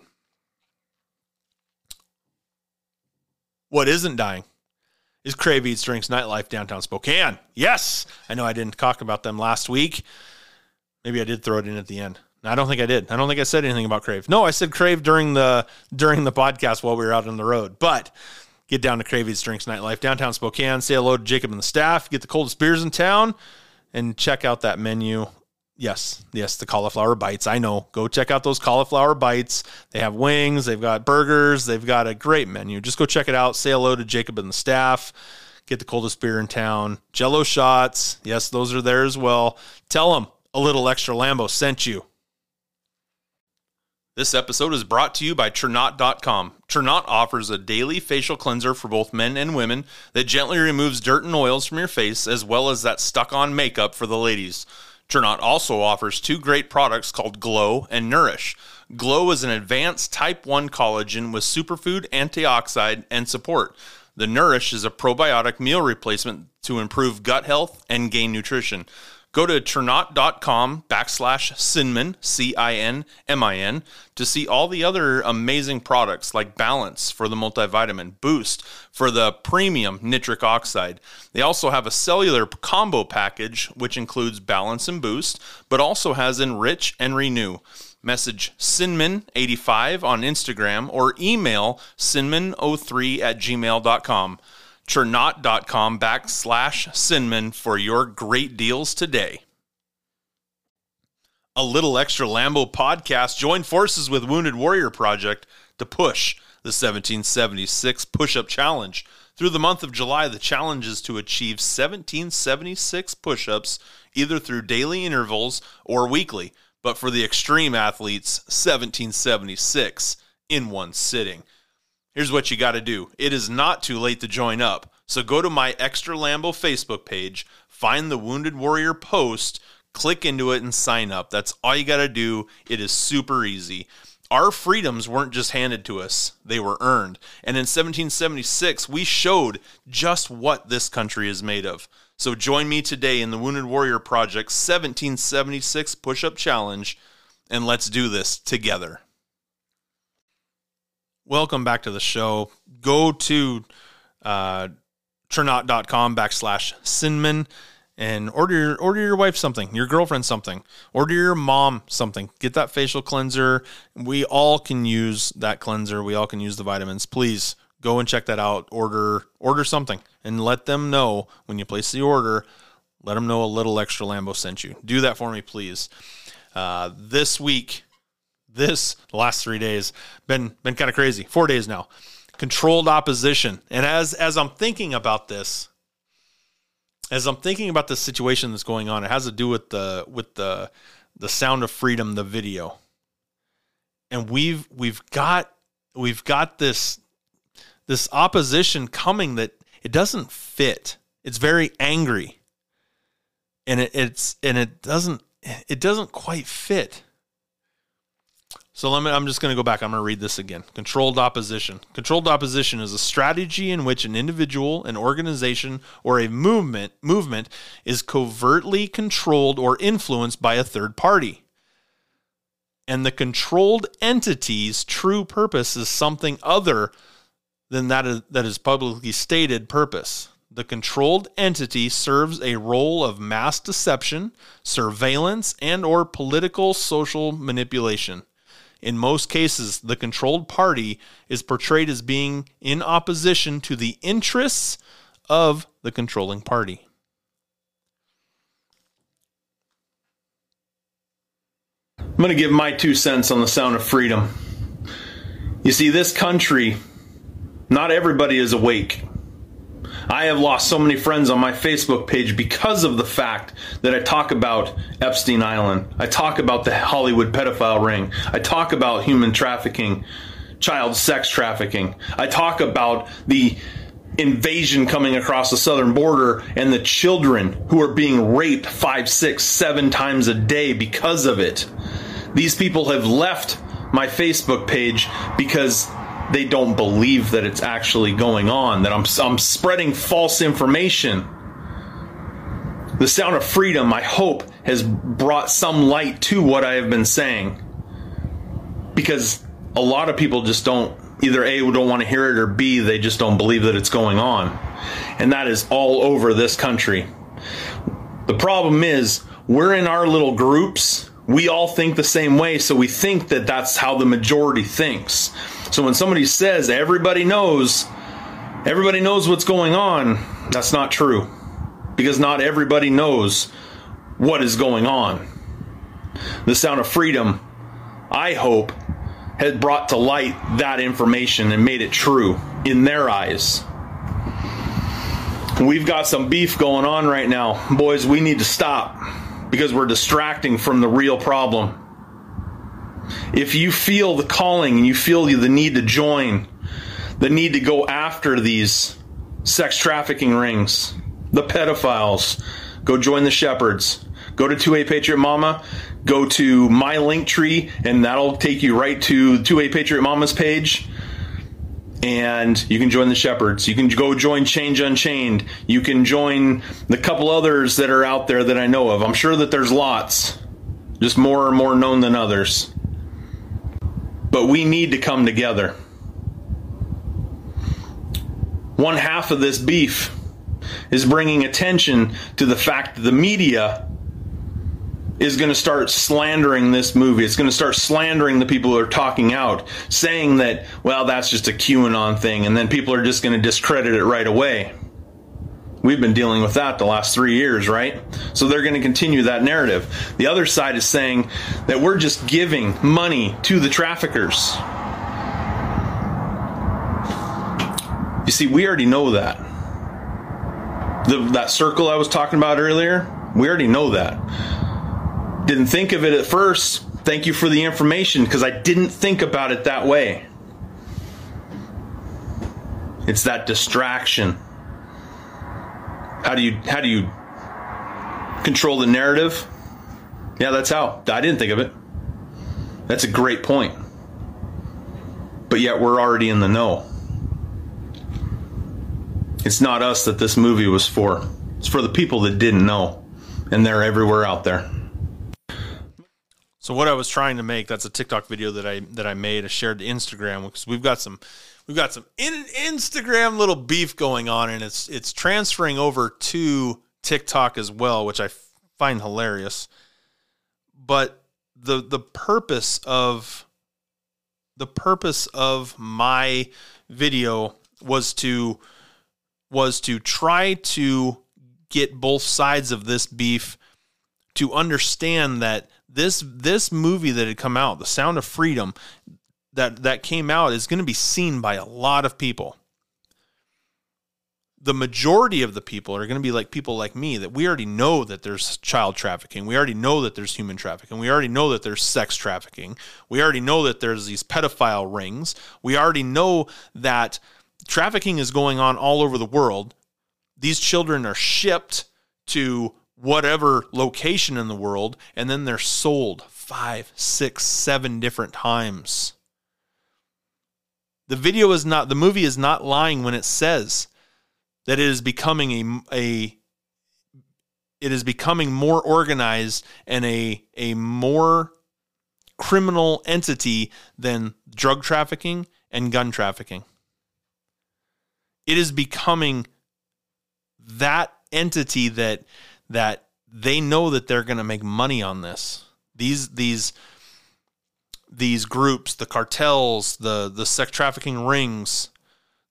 What isn't dying? Is Crave Eats Drinks Nightlife downtown Spokane. Yes, I know I didn't talk about them last week. Maybe I did throw it in at the end. I don't think I did. I don't think I said anything about Crave. No, I said Crave during the during the podcast while we were out on the road. But get down to Crave Eats Drinks Nightlife downtown Spokane. Say hello to Jacob and the staff. Get the coldest beers in town, and check out that menu. Yes, yes, the cauliflower bites. I know. Go check out those cauliflower bites. They have wings, they've got burgers, they've got a great menu. Just go check it out. Say hello to Jacob and the staff. Get the coldest beer in town. Jello shots. Yes, those are there as well. Tell them a little extra Lambo sent you. This episode is brought to you by Ternot.com. Ternot offers a daily facial cleanser for both men and women that gently removes dirt and oils from your face, as well as that stuck on makeup for the ladies. Ternot also offers two great products called Glow and Nourish. Glow is an advanced type 1 collagen with superfood, antioxidant, and support. The Nourish is a probiotic meal replacement to improve gut health and gain nutrition. Go to ternot.com backslash Cinmin, C I N M I N, to see all the other amazing products like Balance for the multivitamin, Boost for the premium nitric oxide. They also have a cellular combo package, which includes Balance and Boost, but also has Enrich and Renew. Message Cinmin85 on Instagram or email cinmin03 at gmail.com ternot.com backslash Cinmin for your great deals today. A little extra Lambo podcast joined forces with Wounded Warrior Project to push the 1776 push up challenge. Through the month of July, the challenge is to achieve 1776 push ups either through daily intervals or weekly, but for the extreme athletes, 1776 in one sitting. Here's what you got to do it is not too late to join up. So go to my Extra Lambo Facebook page, find the Wounded Warrior post, click into it, and sign up. That's all you got to do. It is super easy. Our freedoms weren't just handed to us, they were earned. And in 1776, we showed just what this country is made of. So join me today in the Wounded Warrior Project 1776 Push Up Challenge, and let's do this together. Welcome back to the show. Go to uh, Ternot.com backslash Cinmin and order your order your wife something, your girlfriend something, order your mom something. Get that facial cleanser. We all can use that cleanser. We all can use the vitamins. Please go and check that out. Order order something and let them know when you place the order. Let them know a little extra Lambo sent you. Do that for me, please. Uh, this week this the last three days been been kind of crazy. Four days now. Controlled opposition. And as as I'm thinking about this, as I'm thinking about the situation that's going on, it has to do with the with the the sound of freedom, the video. And we've we've got we've got this this opposition coming that it doesn't fit. It's very angry. And it, it's and it doesn't it doesn't quite fit. So let me, I'm just going to go back. I'm going to read this again. Controlled opposition. Controlled opposition is a strategy in which an individual, an organization, or a movement movement is covertly controlled or influenced by a third party. And the controlled entity's true purpose is something other than that is, that is publicly stated purpose. The controlled entity serves a role of mass deception, surveillance, and or political social manipulation. In most cases, the controlled party is portrayed as being in opposition to the interests of the controlling party. I'm going to give my two cents on the sound of freedom. You see, this country, not everybody is awake. I have lost so many friends on my Facebook page because of the fact that I talk about Epstein Island. I talk about the Hollywood pedophile ring. I talk about human trafficking, child sex trafficking. I talk about the invasion coming across the southern border and the children who are being raped five, six, seven times a day because of it. These people have left my Facebook page because they don't believe that it's actually going on, that I'm, I'm spreading false information. The sound of freedom, I hope, has brought some light to what I have been saying. Because a lot of people just don't, either A, don't want to hear it, or B, they just don't believe that it's going on. And that is all over this country. The problem is, we're in our little groups. We all think the same way, so we think that that's how the majority thinks. So when somebody says everybody knows, everybody knows what's going on, that's not true. Because not everybody knows what is going on. The Sound of Freedom, I hope, has brought to light that information and made it true in their eyes. We've got some beef going on right now. Boys, we need to stop because we're distracting from the real problem. If you feel the calling and you feel the need to join, the need to go after these sex trafficking rings, the pedophiles, go join the shepherds. Go to 2A Patriot Mama, go to my link tree, and that'll take you right to 2A Patriot Mama's page. And you can join the shepherds. You can go join Change Unchained. You can join the couple others that are out there that I know of. I'm sure that there's lots, just more and more known than others. But we need to come together. One half of this beef is bringing attention to the fact that the media is going to start slandering this movie. It's going to start slandering the people who are talking out, saying that, well, that's just a QAnon thing, and then people are just going to discredit it right away. We've been dealing with that the last three years, right? So they're going to continue that narrative. The other side is saying that we're just giving money to the traffickers. You see, we already know that. The, that circle I was talking about earlier, we already know that. Didn't think of it at first. Thank you for the information because I didn't think about it that way. It's that distraction. How do you how do you control the narrative? Yeah, that's how. I didn't think of it. That's a great point. but yet we're already in the know. It's not us that this movie was for. It's for the people that didn't know, and they're everywhere out there. So what I was trying to make that's a TikTok video that I that I made. I shared to Instagram because we've got some we've got some in, Instagram little beef going on, and it's it's transferring over to TikTok as well, which I find hilarious. But the the purpose of the purpose of my video was to was to try to get both sides of this beef to understand that this this movie that had come out, The Sound of Freedom, that that came out is going to be seen by a lot of people. The majority of the people are going to be like people like me that we already know that there's child trafficking. We already know that there's human trafficking. We already know that there's sex trafficking. We already know that there's these pedophile rings. We already know that trafficking is going on all over the world. These children are shipped to whatever location in the world, and then they're sold five, six, seven different times. The video is not, the movie is not lying when it says that it is becoming a, a it is becoming more organized and a, a more criminal entity than drug trafficking and gun trafficking. It is becoming that entity that that they know that they're going to make money on this. These these these groups, the cartels, the the sex trafficking rings,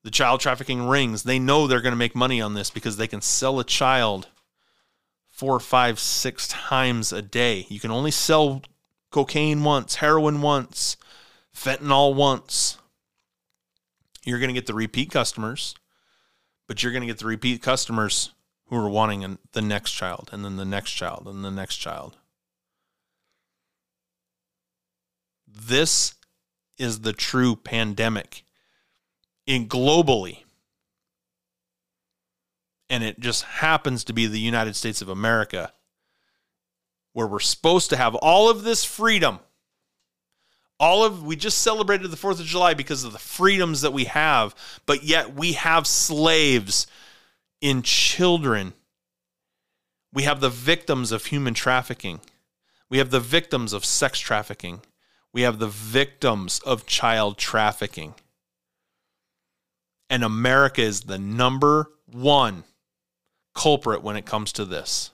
the child trafficking rings, they know they're going to make money on this because they can sell a child four, five, six times a day. You can only sell cocaine once, heroin once, fentanyl once. You're going to get the repeat customers, but you're going to get the repeat customers who are wanting an, the next child and then the next child and the next child. This is the true pandemic in globally. And it just happens to be the United States of America where we're supposed to have all of this freedom. All of we just celebrated the 4th of July because of the freedoms that we have, but yet we have slaves in children. We have the victims of human trafficking. We have the victims of sex trafficking. We have the victims of child trafficking. And America is the number one culprit when it comes to this.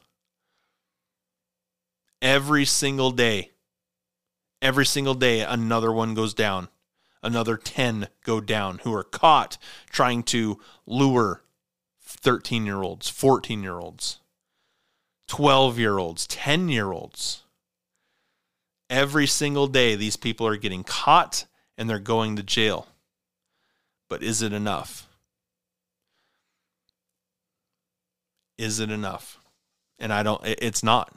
Every single day, every single day, another one goes down. Another 10 go down who are caught trying to lure 13 year olds, 14 year olds, 12 year olds, 10 year olds. Every single day, these people are getting caught and they're going to jail. But is it enough? Is it enough? And I don't, it's not.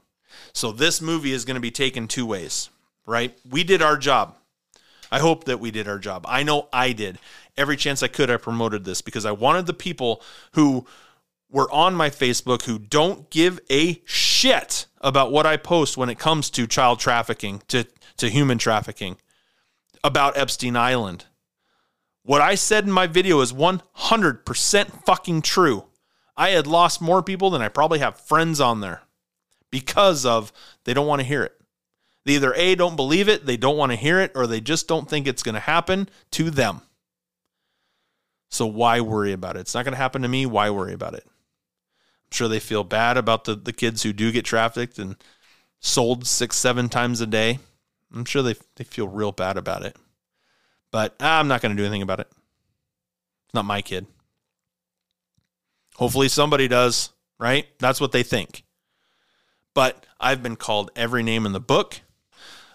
So this movie is going to be taken two ways, right? We did our job. I hope that we did our job. I know I did every chance I could, I promoted this because I wanted the people who were on my Facebook who don't give a shit about what I post when it comes to child trafficking, to, to human trafficking, about Epstein Island. What I said in my video is 100% fucking true. I had lost more people than I probably have friends on there because of they don't want to hear it. They either A, don't believe it, they don't want to hear it, or they just don't think it's going to happen to them. So why worry about it? It's not going to happen to me. Why worry about it? Sure they feel bad about the, the kids who do get trafficked and sold six, seven times a day. I'm sure they, they feel real bad about it. But ah, I'm not going to do anything about it. It's not my kid. Hopefully somebody does, right? That's what they think. But I've been called every name in the book.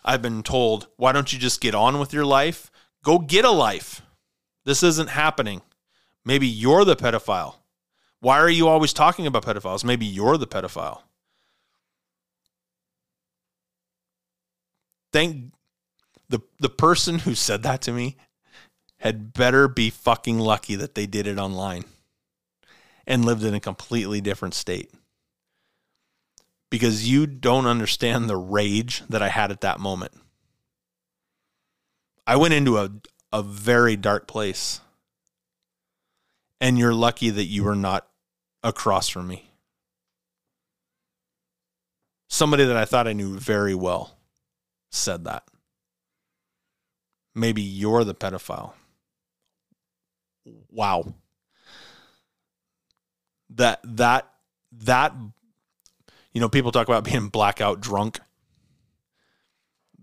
I've been told, why don't you just get on with your life? Go get a life. This isn't happening. Maybe you're the pedophile. Why are you always talking about pedophiles? Maybe you're the pedophile. Thank the the person who said that to me had better be fucking lucky that they did it online and lived in a completely different state. Because you don't understand the rage that I had at that moment. I went into a, a very dark place. And you're lucky that you were not across from me. Somebody that I thought I knew very well said that. Maybe you're the pedophile. Wow. That that that you know people talk about [laughs] being blackout drunk.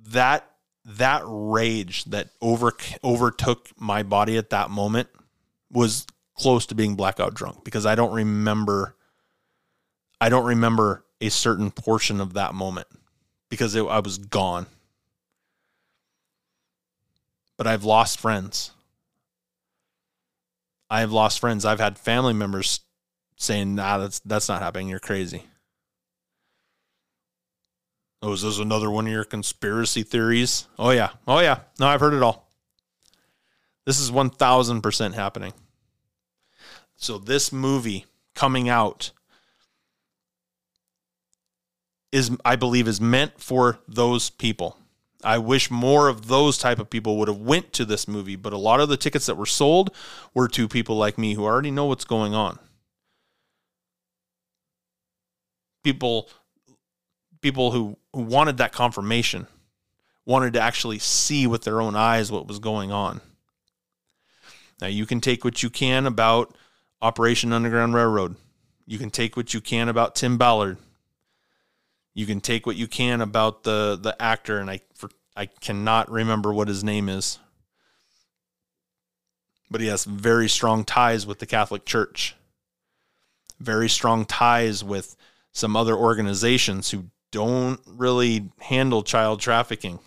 That that rage that over overtook my body at that moment was close to being blackout drunk because I don't remember I don't remember a certain portion of that moment because it, I was gone. But I've lost friends. I've lost friends. I've had family members saying, "Nah, that's that's not happening. You're crazy." Oh, is this another one of your conspiracy theories? Oh yeah. Oh yeah. No, I've heard it all. This is 1000% happening. So this movie coming out is I believe is meant for those people. I wish more of those type of people would have went to this movie, but a lot of the tickets that were sold were to people like me who already know what's going on. People people who, who wanted that confirmation, wanted to actually see with their own eyes what was going on. Now you can take what you can about Operation Underground Railroad. You can take what you can about Tim Ballard. You can take what you can about the the actor, and I for, I cannot remember what his name is, but he has very strong ties with the Catholic Church. Very strong ties with some other organizations who don't really handle child trafficking.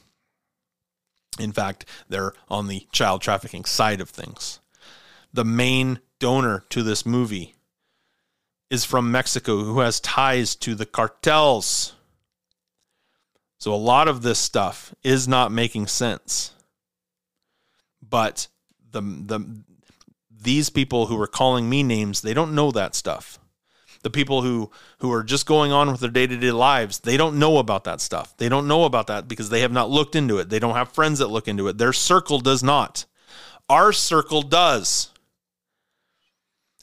In fact, they're on the child trafficking side of things. The main donor to this movie is from Mexico who has ties to the cartels. So a lot of this stuff is not making sense. But the the these people who are calling me names, they don't know that stuff. The people who who are just going on with their day-to-day lives, they don't know about that stuff. They don't know about that because they have not looked into it. They don't have friends that look into it. Their circle does not. Our circle does.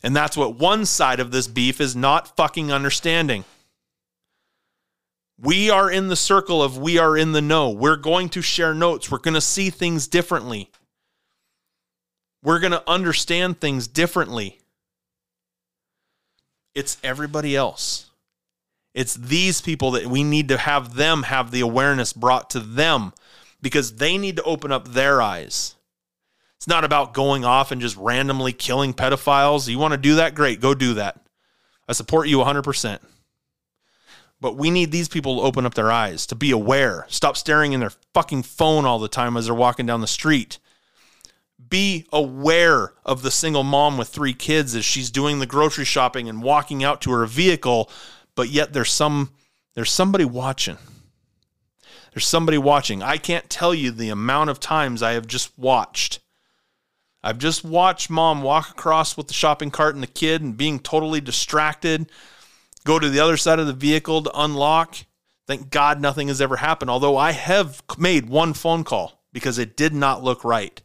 And that's what one side of this beef is not fucking understanding. We are in the circle of we are in the know. We're going to share notes. We're going to see things differently. We're going to understand things differently. It's everybody else. It's these people that we need to have them have the awareness brought to them because they need to open up their eyes. It's not about going off and just randomly killing pedophiles. You want to do that? Great, go do that. I support you 100%. But we need these people to open up their eyes, to be aware. Stop staring in their fucking phone all the time as they're walking down the street. Be aware of the single mom with three kids as she's doing the grocery shopping and walking out to her vehicle, but yet there's some there's somebody watching. There's somebody watching. I can't tell you the amount of times I have just watched. I've just watched mom walk across with the shopping cart and the kid and being totally distracted go to the other side of the vehicle to unlock. Thank God nothing has ever happened, although I have made one phone call because it did not look right.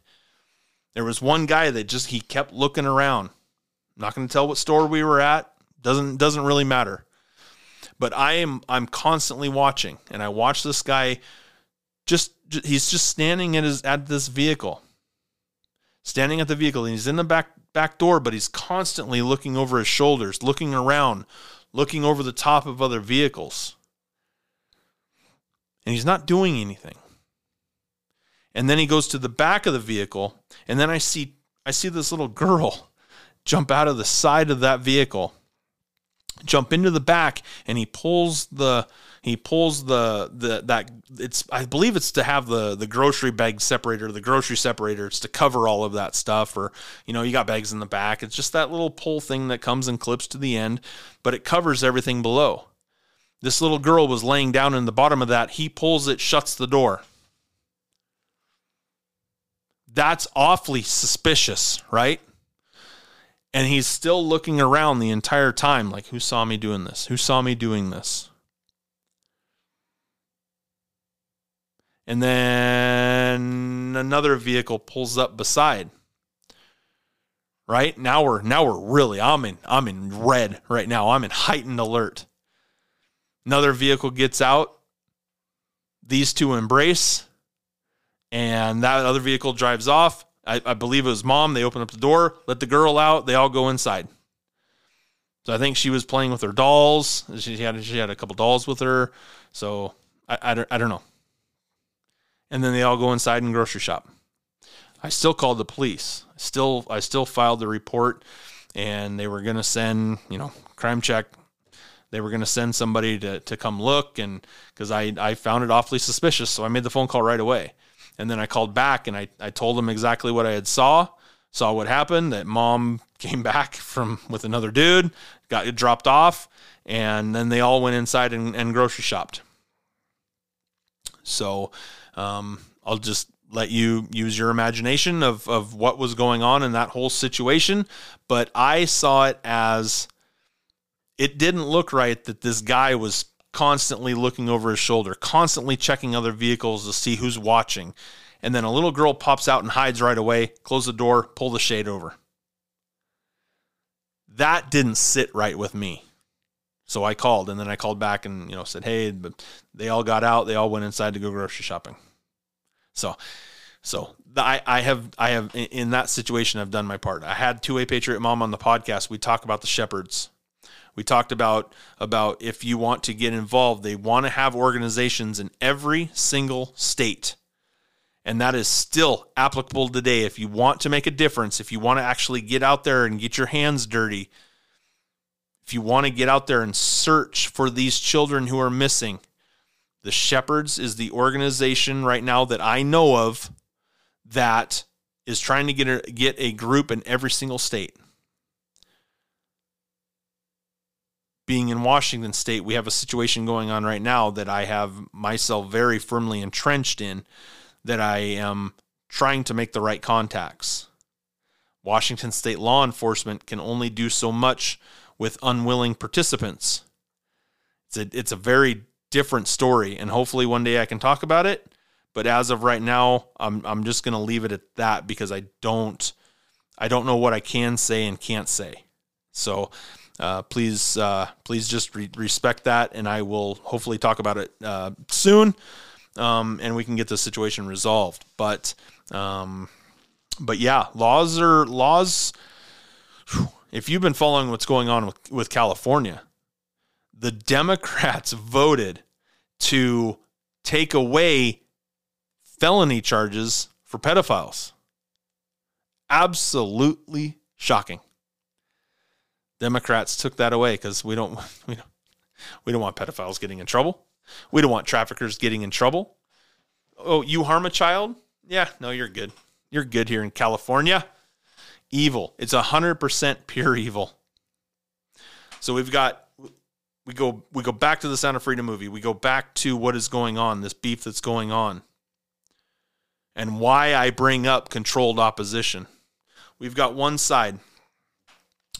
There was one guy that just he kept looking around. I'm not going to tell what store we were at. Doesn't doesn't really matter. But I am I'm constantly watching and I watch this guy just he's just standing at his at this vehicle. Standing at the vehicle and he's in the back back door but he's constantly looking over his shoulders, looking around, looking over the top of other vehicles. And he's not doing anything. And then he goes to the back of the vehicle, and then I see I see this little girl [laughs] jump out of the side of that vehicle, jump into the back, and he pulls the he pulls the the that it's I believe it's to have the the grocery bag separator, the grocery separator. It's to cover all of that stuff, or you know, you got bags in the back. It's just that little pull thing that comes and clips to the end, but it covers everything below. This little girl was laying down in the bottom of that. He pulls it, shuts the door. That's awfully suspicious, right? And he's still looking around the entire time, like, who saw me doing this? Who saw me doing this? And then another vehicle pulls up beside. Right? Now we're now we're really I'm in I'm in red right now. I'm in heightened alert. Another vehicle gets out. These two embrace and that other vehicle drives off. I, I believe it was mom. They open up the door, let the girl out. They all go inside. So I think she was playing with her dolls. She had she had a couple dolls with her. So I, I, don't, I don't know. And then they all go inside and grocery shop. I still called the police. Still I still filed the report, and they were gonna send you know crime check. They were gonna send somebody to to come look, and because I I found it awfully suspicious, so I made the phone call right away. And then I called back and I, I told them exactly what I had saw, saw what happened, that mom [laughs] came back from with another dude, got dropped off, and then they all went inside and, and grocery shopped. So um, I'll just let you use your imagination of, of what was going on in that whole situation. But I saw it as it didn't look right that this guy was constantly looking over his shoulder, constantly checking other vehicles to see who's watching. And then a little girl pops out and hides right away, close the door, pull the shade over. That didn't sit right with me. So I called and then I called back and you know said, "Hey, but they all got out. They all went inside to go grocery shopping." So so I, I have I have in that situation I've done my part. I had two way patriot mom on the podcast. We talk about the shepherds we talked about about if you want to get involved, they want to have organizations in every single state. And that is still applicable today. If you want to make a difference, if you want to actually get out there and get your hands dirty, if you want to get out there and search for these children who are missing, the Shepherds is the organization right now that I know of that is trying to get a, get a group in every single state. being in Washington state, we have a situation going on right now that I have myself very firmly entrenched in that I am trying to make the right contacts. Washington state law enforcement can only do so much with unwilling participants. It's a, it's a very different story, and hopefully one day I can talk about it. But as of right now, I'm, I'm just going to leave it at that because I don't I don't know what I can say and can't say. So uh, please uh, please just re- respect that, and I will hopefully talk about it uh, soon, um, and we can get the situation resolved. But um, but yeah, laws are laws. If you've been following what's going on with, with California, the Democrats [laughs] voted to take away felony charges for pedophiles. Absolutely shocking. Democrats took that away because we don't [laughs] we don't we don't want pedophiles getting in trouble. We don't want traffickers getting in trouble. Oh, you harm a child? Yeah, no, you're good. You're good here in California. Evil. It's a hundred percent pure evil. So we've got we go we go back to the Sound of Freedom movie. We go back to what is going on, this beef that's going on, and why I bring up controlled opposition. We've got one side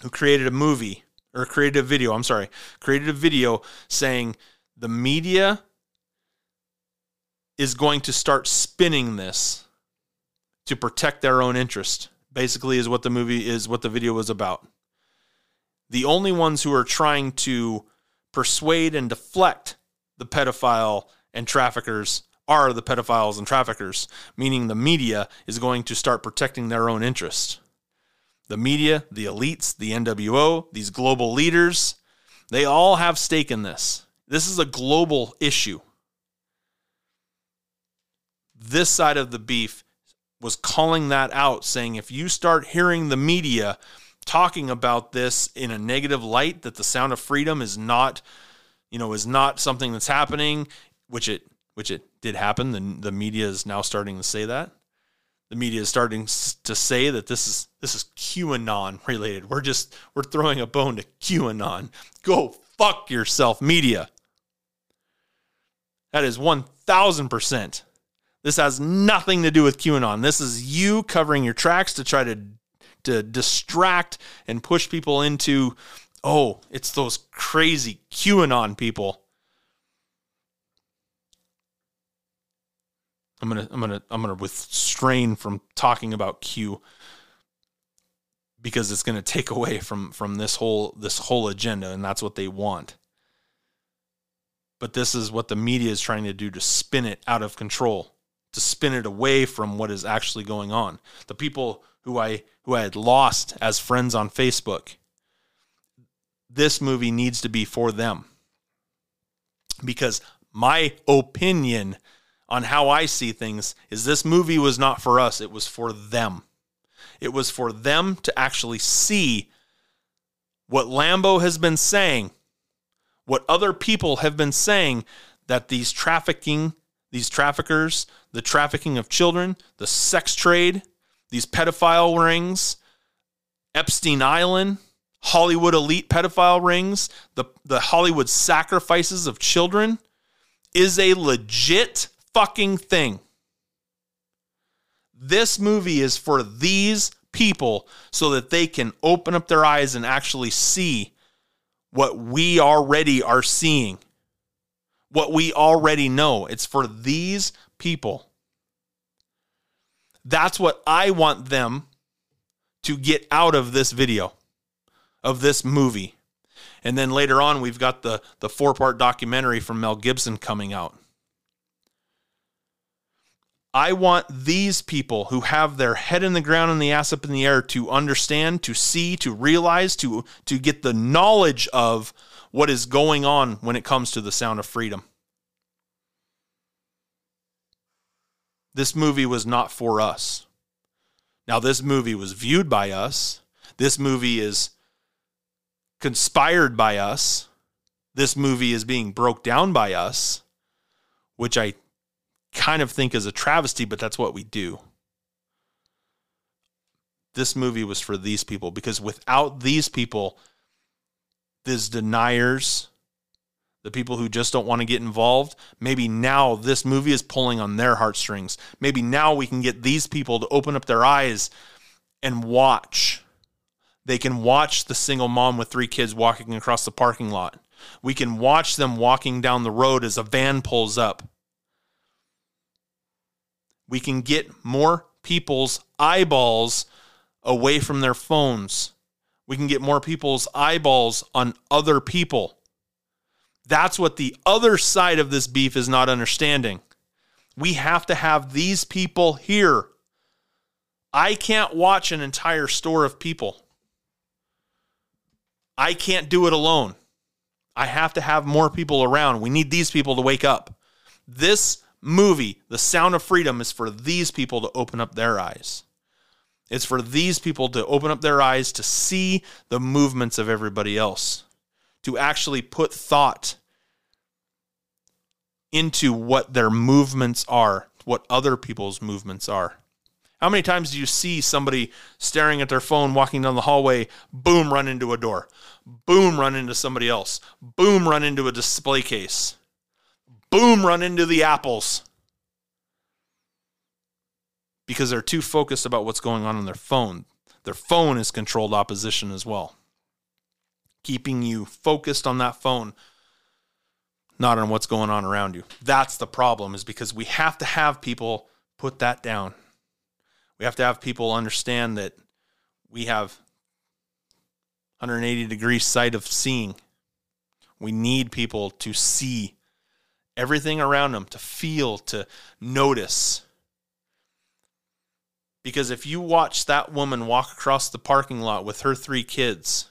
who created a movie or created a video, I'm sorry, created a video saying the media is going to start spinning this to protect their own interest. Basically is what the movie is what the video was about. The only ones who are trying to persuade and deflect the pedophile and traffickers are the pedophiles and traffickers, meaning the media is going to start protecting their own interest the media, the elites, the NWO, these global leaders, they all have stake in this. This is a global issue. This side of the beef was calling that out, saying if you start hearing the media talking about this in a negative light, that the sound of freedom is not, you know, is not something that's happening, which it which it did happen. The, the media is now starting to say that the media is starting to say that this is this is QAnon related. We're just we're throwing a bone to QAnon. Go fuck yourself, media. That is one thousand percent. This has nothing to do with QAnon. This is you covering your tracks to try to to distract and push people into, oh, it's those crazy QAnon people. I'm gonna I'm gonna I'm gonna restrain from talking about Q because it's gonna take away from from this whole this whole agenda, and that's what they want. But this is what the media is trying to do to spin it out of control, to spin it away from what is actually going on. The people who I who I had lost as friends on Facebook. This movie needs to be for them. Because my opinion on how I see things is this movie was not for us, it was for them. It was for them to actually see what Lambo has been saying, what other people have been saying that these trafficking, these traffickers, the trafficking of children, the sex trade, these pedophile rings, Epstein Island, Hollywood elite pedophile rings, the, the Hollywood sacrifices of children is a legit fucking thing. This movie is for these people so that they can open up their eyes and actually see what we already are seeing, what we already know. It's for these people. That's what I want them to get out of this video, of this movie. And then later on, we've got the, the four part documentary from Mel Gibson coming out. I want these people who have their head in the ground and the ass up in the air to understand, to see, to realize, to, to get the knowledge of what is going on when it comes to the sound of freedom. This movie was not for us. Now, this movie was viewed by us. This movie is conspired by us. This movie is being broke down by us, which I kind of think is a travesty, but that's what we do. This movie was for these people because without these people, these deniers, the people who just don't want to get involved, maybe now this movie is pulling on their heartstrings. Maybe now we can get these people to open up their eyes and watch. They can watch the single mom with three kids walking across the parking lot. We can watch them walking down the road as a van pulls up we can get more people's eyeballs away from their phones. We can get more people's eyeballs on other people. That's what the other side of this beef is not understanding. We have to have these people here. I can't watch an entire store of people. I can't do it alone. I have to have more people around. We need these people to wake up. This movie, The Sound of Freedom, is for these people to open up their eyes. It's for these people to open up their eyes to see the movements of everybody else, to actually put thought into what their movements are, what other people's movements are. How many times do you see somebody staring at their phone walking down the hallway, boom, run into a door, boom, run into somebody else, boom, run into a display case? boom, run into the apples. Because they're too focused about what's going on on their phone. Their phone is controlled opposition as well. Keeping you focused on that phone, not on what's going on around you. That's the problem, is because we have to have people put that down. We have to have people understand that we have 180 degree sight of seeing. We need people to see everything around them, to feel, to notice. Because if you watch that woman walk across the parking lot with her three kids,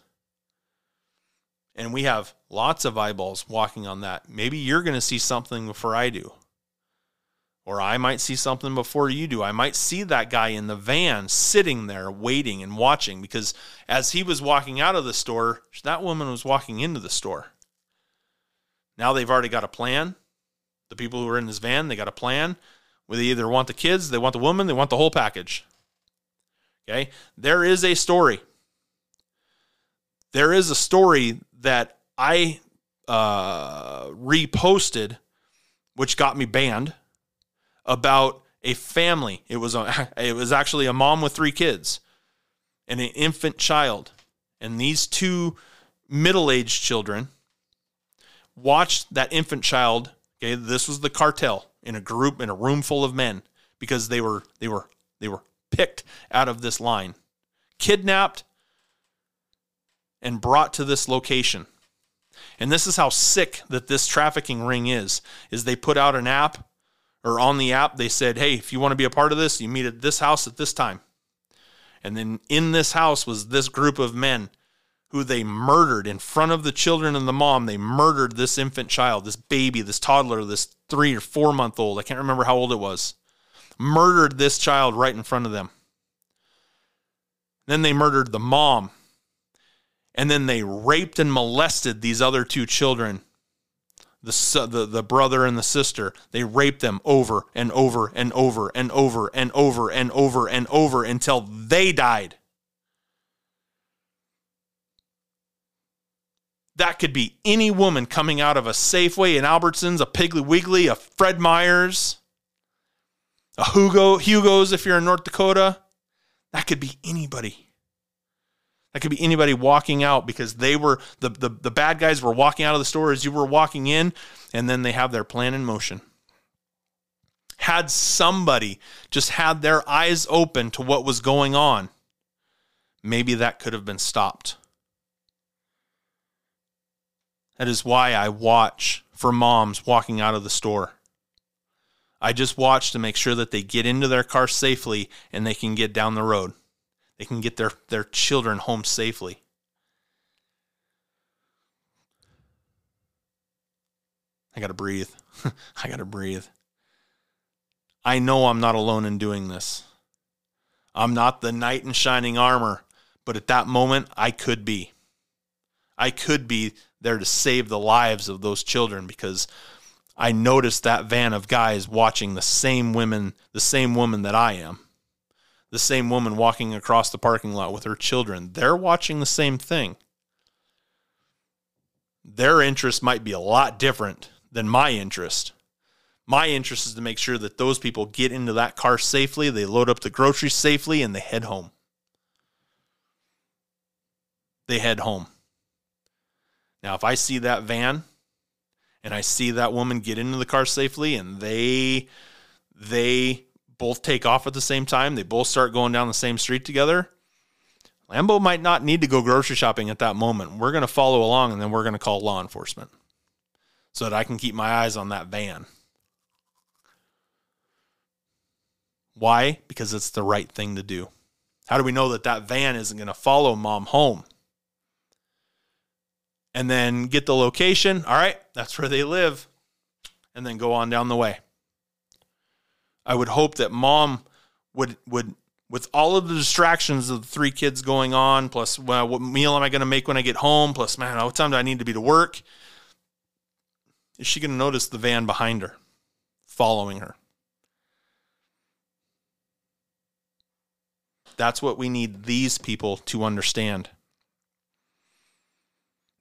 and we have lots of eyeballs walking on that, maybe you're going to see something before I do. Or I might see something before you do. I might see that guy in the van sitting there waiting and watching because as he was walking out of the store, that woman was walking into the store. Now they've already got a plan. The people who are in this van, they got a plan. Where they either want the kids, they want the woman, they want the whole package. Okay? There is a story. There is a story that I uh, reposted, which got me banned, about a family. It was a, [laughs] it was actually a mom with three kids and an infant child, and these two middle-aged children watched that infant child Okay, this was the cartel. in a group in a room full of men because they were they were they were picked out of this line, kidnapped and brought to this location. And this is how sick that this trafficking ring is. Is they put out an app or on the app they said, "Hey, if you want to be a part of this, you meet at this house at this time." And then in this house was this group of men who they murdered in front of the children and the mom. They murdered this infant child, this baby, this toddler, this three or four month old. I can't remember how old it was. Murdered this child right in front of them. Then they murdered the mom. And then they raped and molested these other two children the, the, the brother and the sister, they raped them over and over and over and over and over and over and over until they died. That could be any woman coming out of a Safeway, an Albertsons, a Piggly Wiggly, a Fred Meyers, a Hugo, Hugo's if you're in North Dakota. That could be anybody. That could be anybody walking out because they were the, the, the bad guys were walking out of the store as you were walking in, and then they have their plan in motion. Had somebody just had their eyes open to what was going on, maybe that could have been stopped. That is why I watch for moms walking out of the store. I just watch to make sure that they get into their car safely and they can get down the road. They can get their, their children home safely. I got to breathe. [laughs] I got to breathe. I know I'm not alone in doing this. I'm not the knight in shining armor, but at that moment, I could be. I could be there to save the lives of those children because I noticed that van of guys watching the same women, the same woman that I am the same woman walking across the parking lot with her children. They're watching the same thing. Their interest might be a lot different than my interest. My interest is to make sure that those people get into that car safely, they load up the groceries safely, and they head home. They head home. Now, if I see that van and I see that woman get into the car safely and they they both take off at the same time, they both start going down the same street together, Lambo might not need to go grocery shopping at that moment. We're going to follow along and then we're going to call law enforcement so that I can keep my eyes on that van. Why? Because it's the right thing to do. How do we know that that van isn't going to follow mom home? And then get the location. All right, that's where they live. And then go on down the way. I would hope that mom would would with all of the distractions of the three kids going on, plus well, what meal am I going to make when I get home? Plus, man, what time do I need to be to work? Is she going to notice the van behind her, following her? That's what we need these people to understand.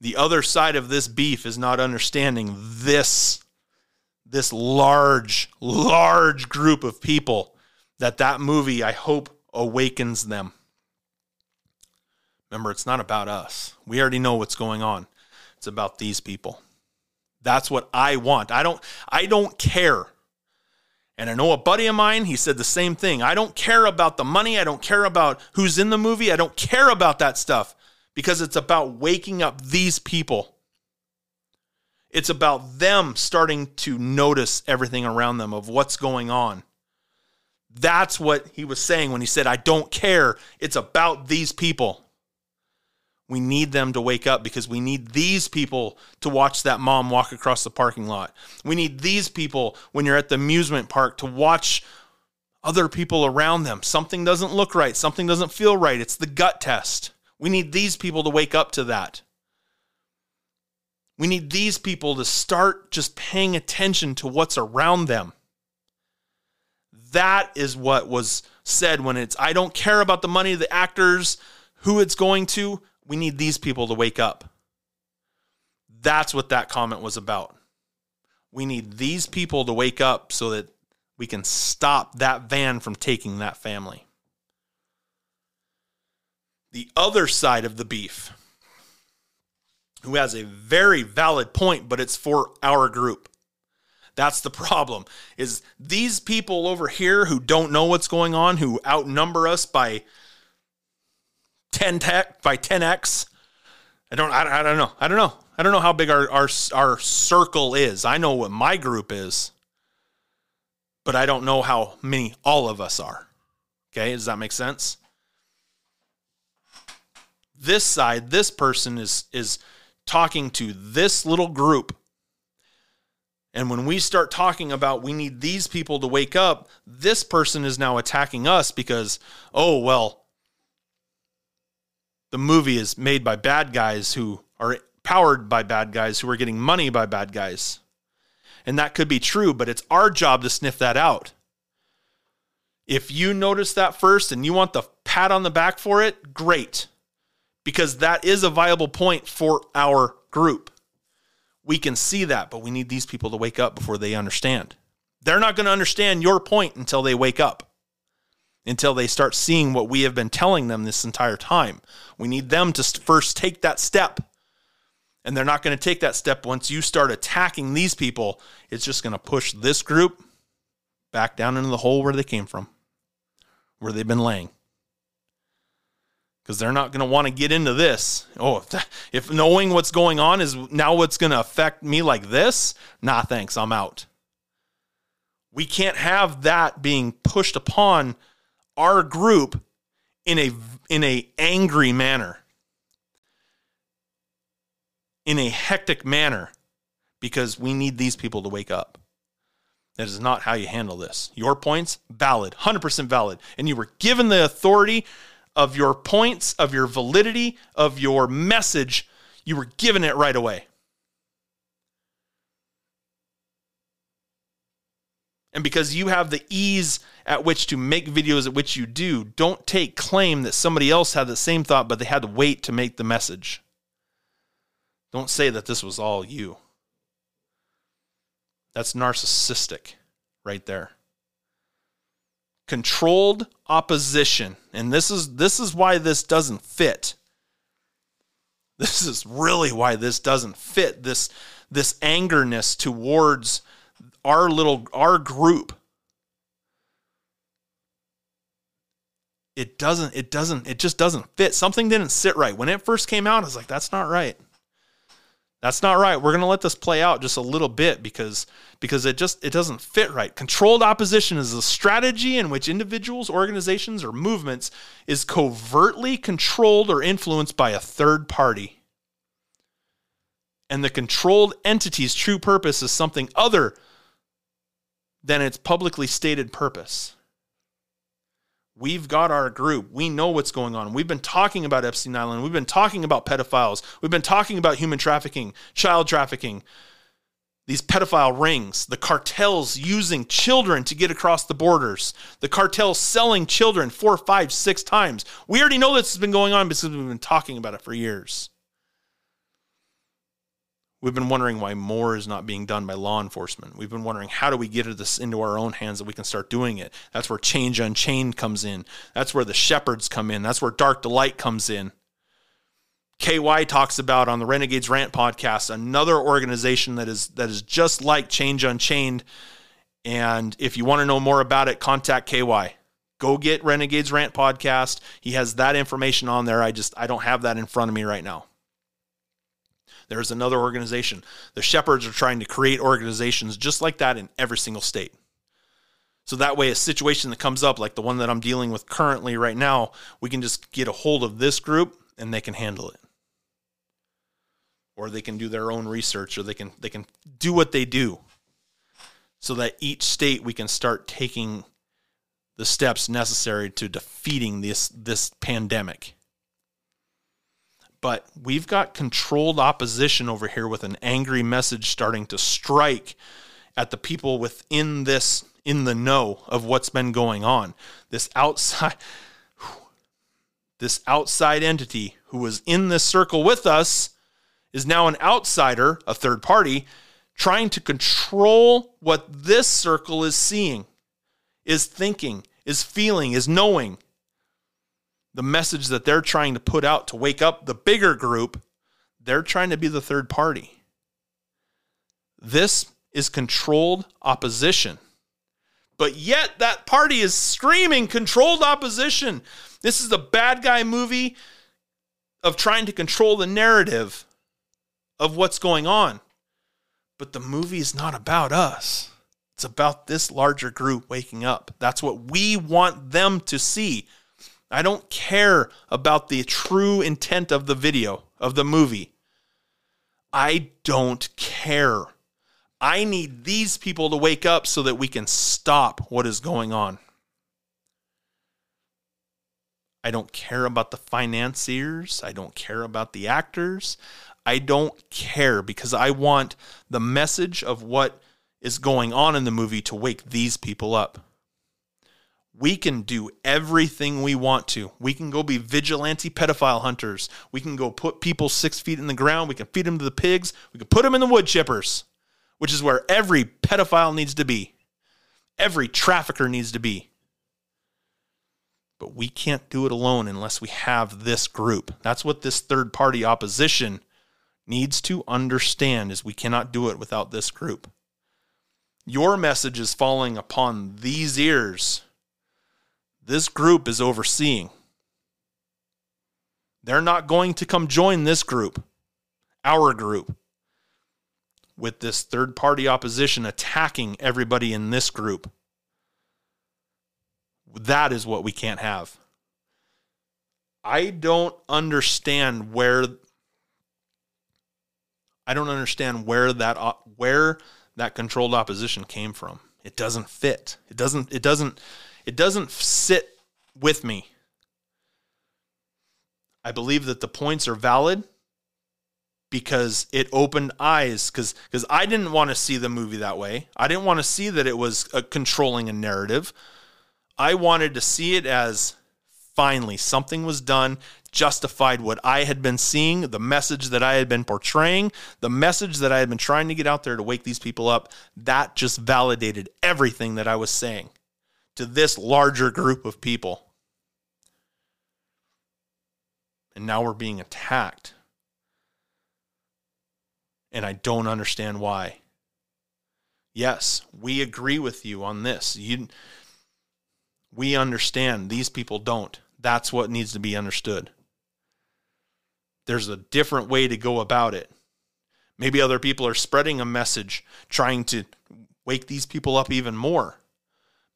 The other side of this beef is not understanding this this large, large group of people that that movie, I hope, awakens them. Remember, it's not about us. We already know what's going on. It's about these people. That's what I want. I don't I don't care. And I know a buddy of mine, he said the same thing. I don't care about the money, I don't care about who's in the movie, I don't care about that stuff because it's about waking up these people. It's about them starting to notice everything around them of what's going on. That's what he was saying when he said, I don't care. It's about these people. We need them to wake up because we need these people to watch that mom walk across the parking lot. We need these people when you're at the amusement park to watch other people around them. Something doesn't look right, something doesn't feel right. It's the gut test. We need these people to wake up to that. We need these people to start just paying attention to what's around them. That is what was said when it's, I don't care about the money, the actors, who it's going to. We need these people to wake up. That's what that comment was about. We need these people to wake up so that we can stop that van from taking that family. The other side of the beef who has a very valid point, but it's for our group. That's the problem. Is these people over here who don't know what's going on, who outnumber us by 10 tech by 10x. I don't I, I don't know. I don't know. I don't know how big our, our our circle is. I know what my group is. But I don't know how many all of us are. Okay? Does that make sense? This side, this person is is talking to this little group and when we start talking about we need these people to wake up, this person is now attacking us because, oh, well, the movie is made by bad guys who are powered by bad guys who are getting money by bad guys. And that could be true, but it's our job to sniff that out. If you notice that first and you want the pat on the back for it, great. Because that is a viable point for our group. We can see that, but we need these people to wake up before they understand. They're not going to understand your point until they wake up, until they start seeing what we have been telling them this entire time. We need them to first take that step. And they're not going to take that step once you start attacking these people. It's just going to push this group back down into the hole where they came from, where they've been laying because they're not going to want to get into this. Oh, if, if knowing what's going on is now what's going to affect me like this, nah, thanks, I'm out. We can't have that being pushed upon our group in a in a angry manner. In a hectic manner because we need these people to wake up. That is not how you handle this. Your points valid, 100% valid, and you were given the authority of your points, of your validity, of your message, you were given it right away. And because you have the ease at which to make videos at which you do, don't take claim that somebody else had the same thought, but they had to wait to make the message. Don't say that this was all you. That's narcissistic right there controlled opposition. And this is this is why this doesn't fit. This is really why this doesn't fit this this angerness towards our little our group. It doesn't it doesn't it just doesn't fit. Something didn't sit right. When it first came out i was like that's not right that's not right. We're going to let this play out just a little bit because because it just it doesn't fit right. Controlled opposition is a strategy in which individuals, organizations or movements is covertly controlled or influenced by a third party. And the controlled entity's true purpose is something other than its publicly stated purpose. We've got our group. We know what's going on. We've been talking about Epstein Island. We've been talking about pedophiles. We've been talking about human trafficking, child trafficking, these pedophile rings, the cartels using children to get across the borders, the cartels selling children four, five, six times. We already know this has been going on because we've been talking about it for years. We've been wondering why more is not being done by law enforcement. We've been wondering how do we get this into our own hands that we can start doing it. That's where Change Unchained comes in. That's where the shepherds come in. That's where Dark 2 Light comes in. KY talks about on the Renegades Rant podcast another organization that is that is just like Change Unchained. And if you want to know more about it, contact KY. Go get Renegades Rant podcast. He has that information on there. I just I don't have that in front of me right now. There's another organization. The Shepherds are trying to create organizations just like that in every single state. So that way, a situation that comes up, like the one that I'm dealing with currently right now, we can just get a hold of this group and they can handle it. Or they can do their own research or they can they can do what they do. So that each state we can start taking the steps necessary to defeating this this pandemic but we've got controlled opposition over here with an angry message starting to strike at the people within this in the know of what's been going on. This outside [sighs] this outside entity who was in this circle with us is now an outsider a third party trying to control what this circle is seeing is thinking is feeling is knowing the message that they're trying to put out to wake up the bigger group, they're trying to be the third party. This is controlled opposition. But yet that party is screaming controlled opposition. This is a bad guy movie of trying to control the narrative of what's going on. But the movie is not about us. It's about this larger group waking up. That's what we want them to see. I don't care about the true intent of the video, of the movie. I don't care. I need these people to wake up so that we can stop what is going on. I don't care about the financiers. I don't care about the actors. I don't care because I want the message of what is going on in the movie to wake these people up. We can do everything we want to. We can go be vigilante pedophile hunters. We can go put people six feet in the ground. We can feed them to the pigs. We can put them in the wood chippers, which is where every pedophile needs to be. Every trafficker needs to be. But we can't do it alone unless we have this group. That's what this third party opposition needs to understand is we cannot do it without this group. Your message is falling upon these ears. This group is overseeing. They're not going to come join this group, our group, with this third party opposition attacking everybody in this group. That is what we can't have. I don't understand where I don't understand where that where that controlled opposition came from. It doesn't fit. It doesn't it doesn't it doesn't sit with me. I believe that the points are valid because it opened eyes because because I didn't want to see the movie that way. I didn't want to see that it was a controlling a narrative. I wanted to see it as finally something was done justified what I had been seeing, the message that I had been portraying, the message that I had been trying to get out there to wake these people up. That just validated everything that I was saying to this larger group of people. And now we're being attacked. And I don't understand why. Yes, we agree with you on this. You, we understand these people don't. That's what needs to be understood. There's a different way to go about it. Maybe other people are spreading a message trying to wake these people up even more.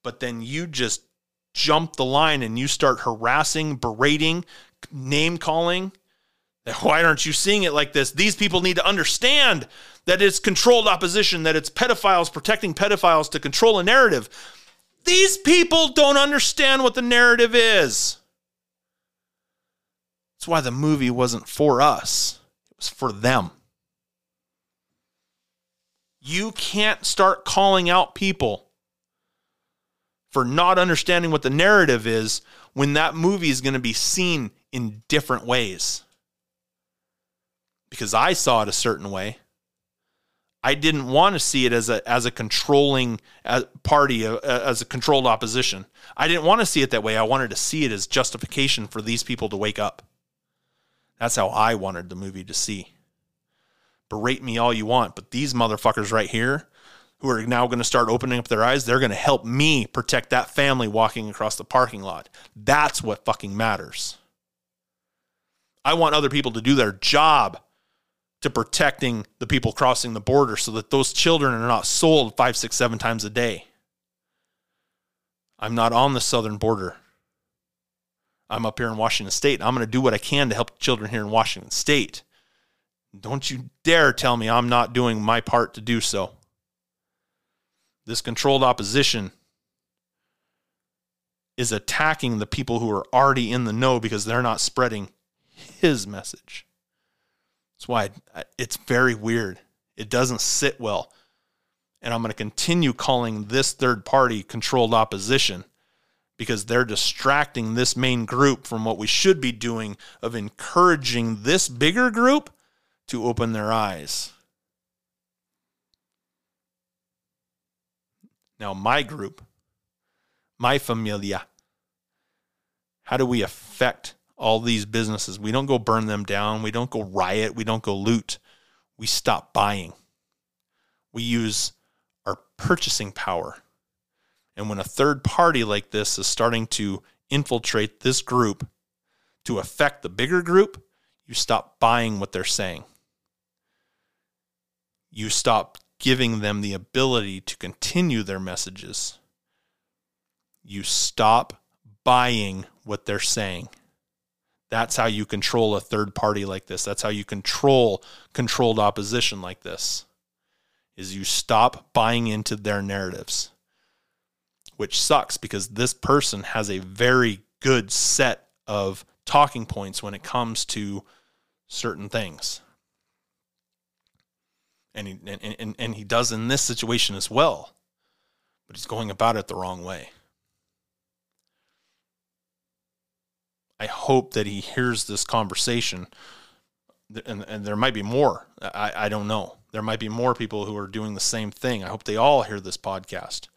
But then you just jump the line and you start harassing, berating, name calling. [laughs] Why aren't you seeing it like this? These people need to understand that it's controlled opposition, that it's pedophiles protecting pedophiles to control a narrative. These people don't understand what the narrative is. That's why the movie wasn't for us, it was for them. You can't start calling out people for not understanding what the narrative is when that movie is going to be seen in different ways. Because I saw it a certain way. I didn't want to see it as a as a controlling uh, party, uh, as a controlled opposition. I didn't want to see it that way. I wanted to see it as justification for these people to wake up. That's how I wanted the movie to see. Berate me all you want, but these motherfuckers right here, who are now going to start opening up their eyes, they're going to help me protect that family walking across the parking lot. That's what fucking matters. I want other people to do their job to protecting the people crossing the border so that those children are not sold five, six, seven times a day. I'm not on the southern border. I'm up here in Washington State. I'm going to do what I can to help children here in Washington State. Don't you dare tell me I'm not doing my part to do so. This controlled opposition is attacking the people who are already in the know because they're not spreading his message. That's why it's very weird. It doesn't sit well. And I'm going to continue calling this third party controlled opposition because they're distracting this main group from what we should be doing of encouraging this bigger group to open their eyes. Now, my group, my familia, how do we affect all these businesses? We don't go burn them down. We don't go riot. We don't go loot. We stop buying. We use our purchasing power. And when a third party like this is starting to infiltrate this group to affect the bigger group, you stop buying what they're saying. You stop giving them the ability to continue their messages. You stop buying what they're saying. That's how you control a third party like this. That's how you control controlled opposition like this. Is you stop buying into their narratives. Which sucks because this person has a very good set of talking points when it comes to certain things. And he, and, and, and he does in this situation as well, but he's going about it the wrong way. I hope that he hears this conversation, and, and there might be more. I, I don't know. There might be more people who are doing the same thing. I hope they all hear this podcast.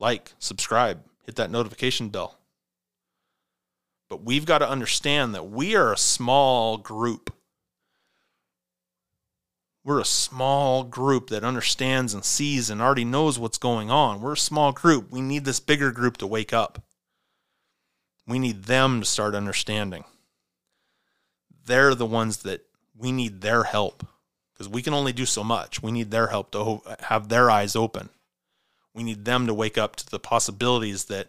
Like, subscribe, hit that notification bell. But we've got to understand that we are a small group. We're a small group that understands and sees and already knows what's going on. We're a small group. We need this bigger group to wake up. We need them to start understanding. They're the ones that we need their help because we can only do so much. We need their help to have their eyes open. We need them to wake up to the possibilities that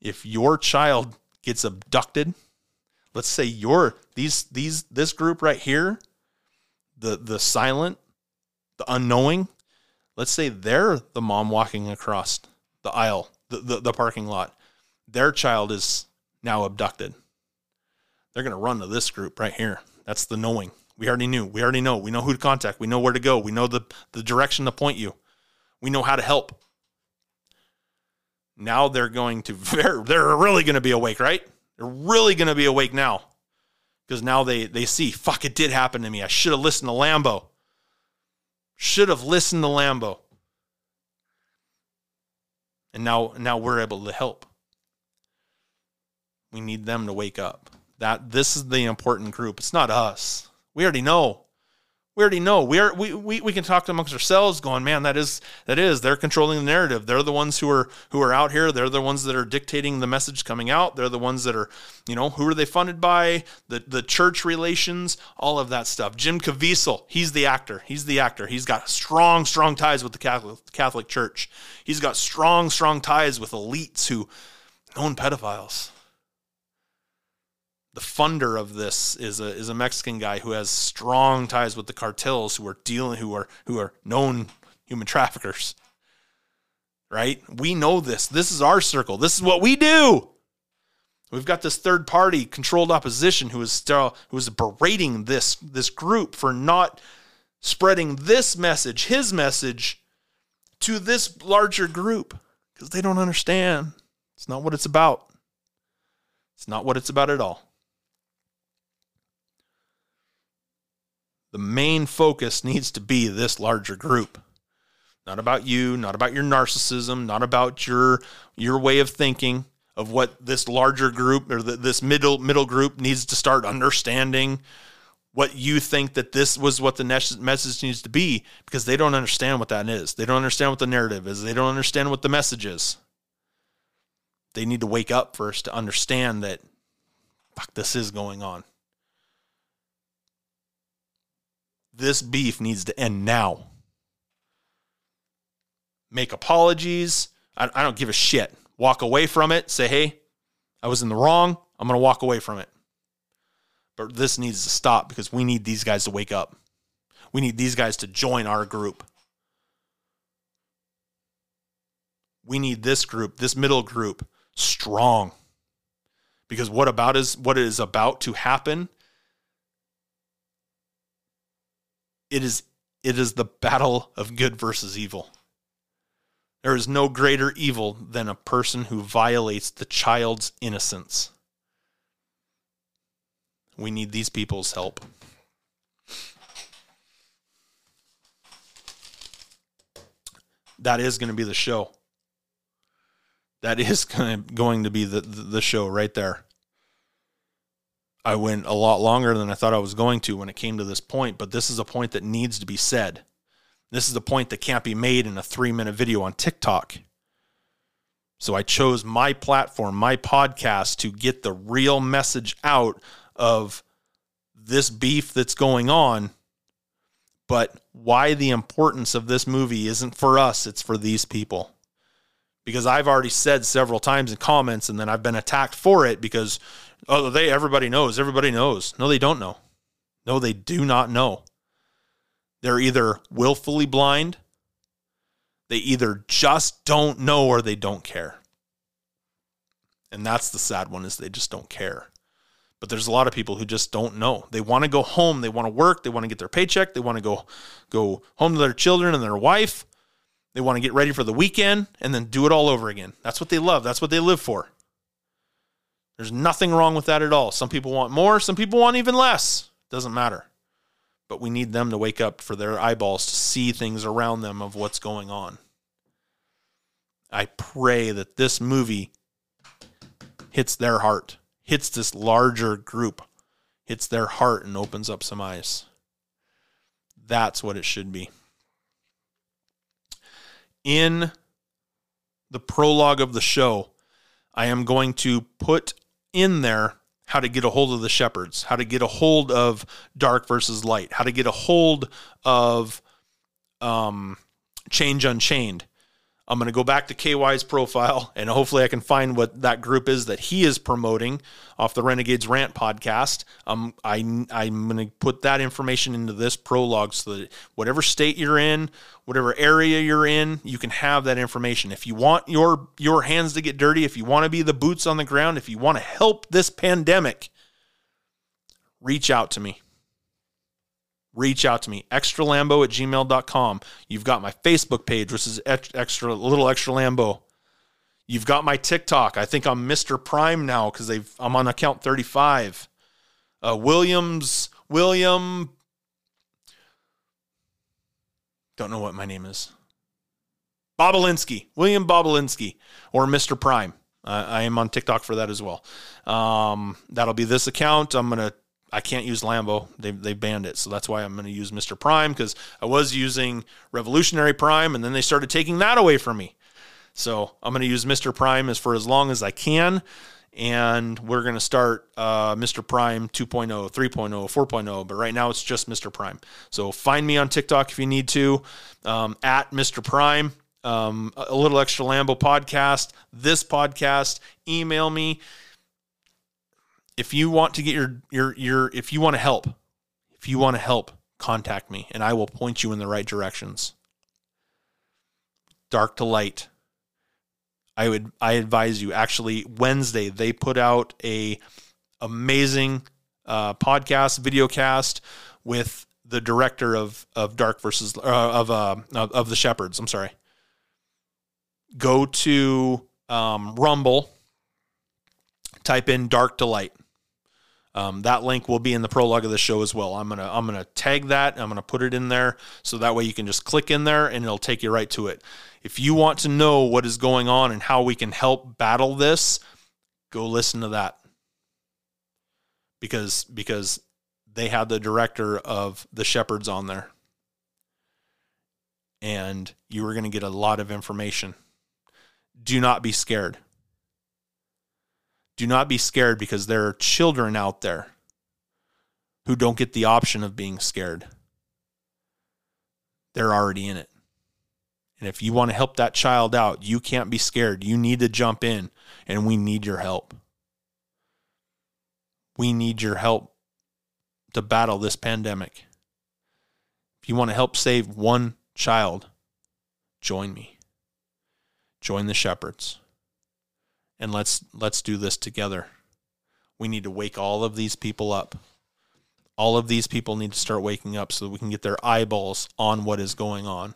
if your child gets abducted, let's say your these these this group right here, the the silent, the unknowing, let's say they're the mom walking across the aisle, the, the, the parking lot. Their child is now abducted. They're to run to this group right here. That's the knowing. We already knew. We already know. We know who to contact. We know where to go. We know the, the direction to point you. We know how to help. Now they're going to, [laughs] they're, they're really going to be awake, right? They're really going to be awake now because now they, they see, fuck, it did happen to me. I should have listened to Lambo. Should have listened to Lambo. And now, now we're able to help. We need them to wake up. That this is the important group. It's not us. We already know. We already know. We are we, we, we can talk amongst ourselves going, man, that is that is, they're controlling the narrative. They're the ones who are who are out here. They're the ones that are dictating the message coming out. They're the ones that are, you know, who are they funded by? The the church relations, all of that stuff. Jim Caviezel, he's the actor. He's the actor. He's got strong, strong ties with the Catholic Catholic Church. He's got strong, strong ties with elites who own pedophiles the funder of this is a is a Mexican guy who has strong ties with the cartels who are dealing who are who are known human traffickers. Right? We know this. This is our circle. This is what we do. We've got this third party controlled opposition who is still who is berating this this group for not spreading this message, his message to this larger group because they don't understand. It's not what it's about. It's not what it's about at all. The main focus needs to be this larger group. Not about you, not about your narcissism, not about your your way of thinking of what this larger group or the, this middle middle group needs to start understanding what you think that this was what the message needs to be because they don't understand what that is. They don't understand what the narrative is. They don't understand what the message is. They need to wake up first to understand that fuck this is going on. This beef needs to end now. Make apologies. I, I don't give a shit. Walk away from it. Say, hey, I was in the wrong. I'm going to walk away from it. But this needs to stop because we need these guys to wake up. We need these guys to join our group. We need this group, this middle group, strong. Because what about is what is about to happen it is it is the battle of good versus evil. There is no greater evil than a person who violates the child's innocence. We need these people's help. That is going to be the show. That is [laughs] going to be the, the show right there. I went a lot longer than I thought I was going to when it came to this point, but this is a point that needs to be said. This is a point that can't be made in a three minute video on TikTok. So I chose my platform, my podcast, to get the real message out of this beef that's going on. But why the importance of this movie isn't for us, it's for these people. Because I've already said several times in comments, and then I've been attacked for it because, oh, they, everybody knows, everybody knows. No, they don't know. No, they do not know. They're either willfully blind, they either just don't know or they don't care. And that's the sad one is they just don't care. But there's a lot of people who just don't know. They want to go home, they want to work, they want to get their paycheck, they want to go go home to their children and their wife. They want to get ready for the weekend and then do it all over again. That's what they love. That's what they live for. There's nothing wrong with that at all. Some people want more, some people want even less. Doesn't matter but we need them to wake up for their eyeballs to see things around them of what's going on. I pray that this movie hits their heart, hits this larger group, hits their heart, and opens up some eyes. That's what it should be. In the prologue of the show, I am going to put in there how to get a hold of the shepherds, how to get a hold of dark versus light, how to get a hold of um, change unchained. I'm going to go back to KY's profile and hopefully I can find what that group is that he is promoting off the Renegades Rant podcast. Um, I, I'm going to put that information into this prologue so that whatever state you're in, whatever area you're in, you can have that information. If you want your, your hands to get dirty, if you want to be the boots on the ground, if you want to help this pandemic, reach out to me reach out to me extralambo at gmail.com you've got my facebook page which is extra little extra lambo you've got my tiktok i think i'm mr prime now because they've i'm on account 35 uh, williams william don't know what my name is Bobolinsky, William Bobolinsky, or Mr. Prime. Uh, I am on TikTok for that as well. Um, that'll be this account. I'm going to I can't use Lambo. They they banned it, so that's why I'm going to use Mr. Prime because I was using Revolutionary Prime, and then they started taking that away from me. So I'm going to use Mr. Prime as for as long as I can, and we're going to start uh, Mr. Prime 2.0, 3.0, 4.0. But right now it's just Mr. Prime. So find me on TikTok if you need to um, at Mr. Prime. Um, a little extra Lambo podcast. This podcast. Email me if you want to get your your your if you want to help, if you want to help, contact me and I will point you in the right directions. Dark to light. I would I advise you actually Wednesday they put out a amazing uh, podcast video cast with the director of of Dark versus uh, of uh, of the Shepherds. I'm sorry. Go to um, Rumble. Type in Dark 2 Light um, that link will be in the prologue of the show as well. I'm gonna I'm gonna tag that. I'm gonna put it in there so that way you can just click in there and it'll take you right to it. If you want to know what is going on and how we can help battle this, go listen to that because because they had the director of the shepherds on there and you are going to get a lot of information do not be scared do not be scared because there are children out there who don't get the option of being scared. They're already in it. And if you want to help that child out, you can't be scared. You need to jump in, and we need your help. We need your help to battle this pandemic. If you want to help save one child, join me. Join the shepherds and let's let's do this together. We need to wake all of these people up. All of these people need to start waking up so that we can get their eyeballs on what is going on.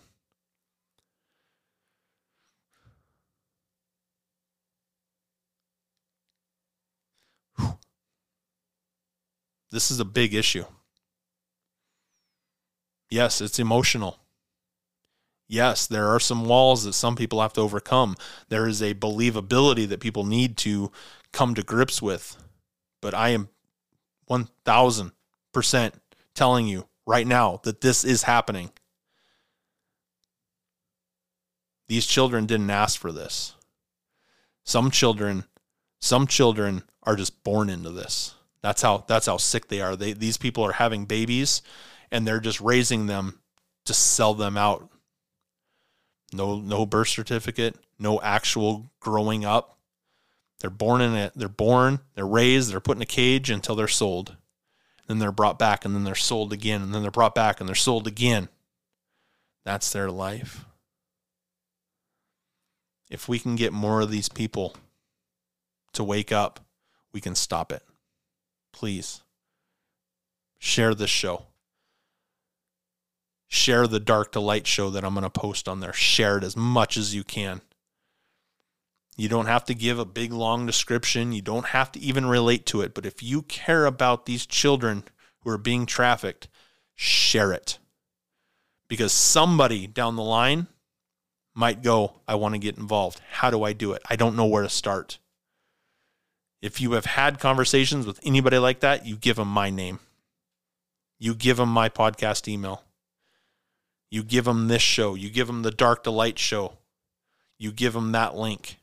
This is a big issue. Yes, it's emotional. Yes, there are some walls that some people have to overcome. There is a believability that people need to come to grips with. But I am 1000% telling you right now that this is happening. These children didn't ask for this. Some children, some children are just born into this. That's how that's how sick they are. They these people are having babies and they're just raising them to sell them out. No no birth certificate, no actual growing up. They're born in it. They're born, they're raised, they're put in a cage until they're sold. Then they're brought back and then they're sold again and then they're brought back and they're sold again. That's their life. If we can get more of these people to wake up, we can stop it. Please share this show. Share the Dark 2 Light show that I'm going to post on there. Share it as much as you can. You don't have to give a big long description. You don't have to even relate to it. But if you care about these children who are being trafficked, share it. Because somebody down the line might go, I want to get involved. How do I do it? I don't know where to start. If you have had conversations with anybody like that, you give them my name. You give them my podcast email. You give them this show. You give them the Dark 2 Light show. You give them that link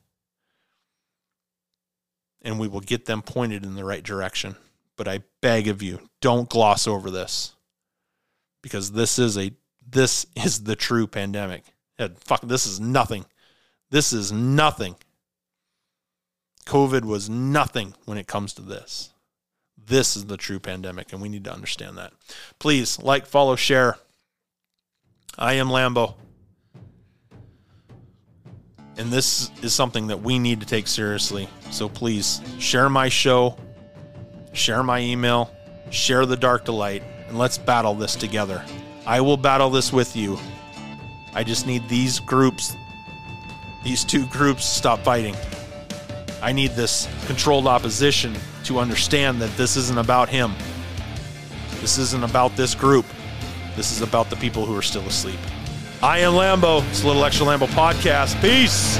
and we will get them pointed in the right direction. But I beg of you, don't gloss over this because this is a this is the true pandemic. fuck, this is nothing. This is nothing. COVID was nothing when it comes to this. This is the true pandemic, and we need to understand that. Please like, follow, share. I am Lambo. And this is something that we need to take seriously. So please share my show, share my email, share the Dark 2 Light, and let's battle this together. I will battle this with you. I just need these groups, these two groups, stop fighting. I need this controlled opposition to understand that this isn't about him. This isn't about this group. This is about the people who are still asleep. I am Lambo. It's a little extra Lambo podcast. Peace.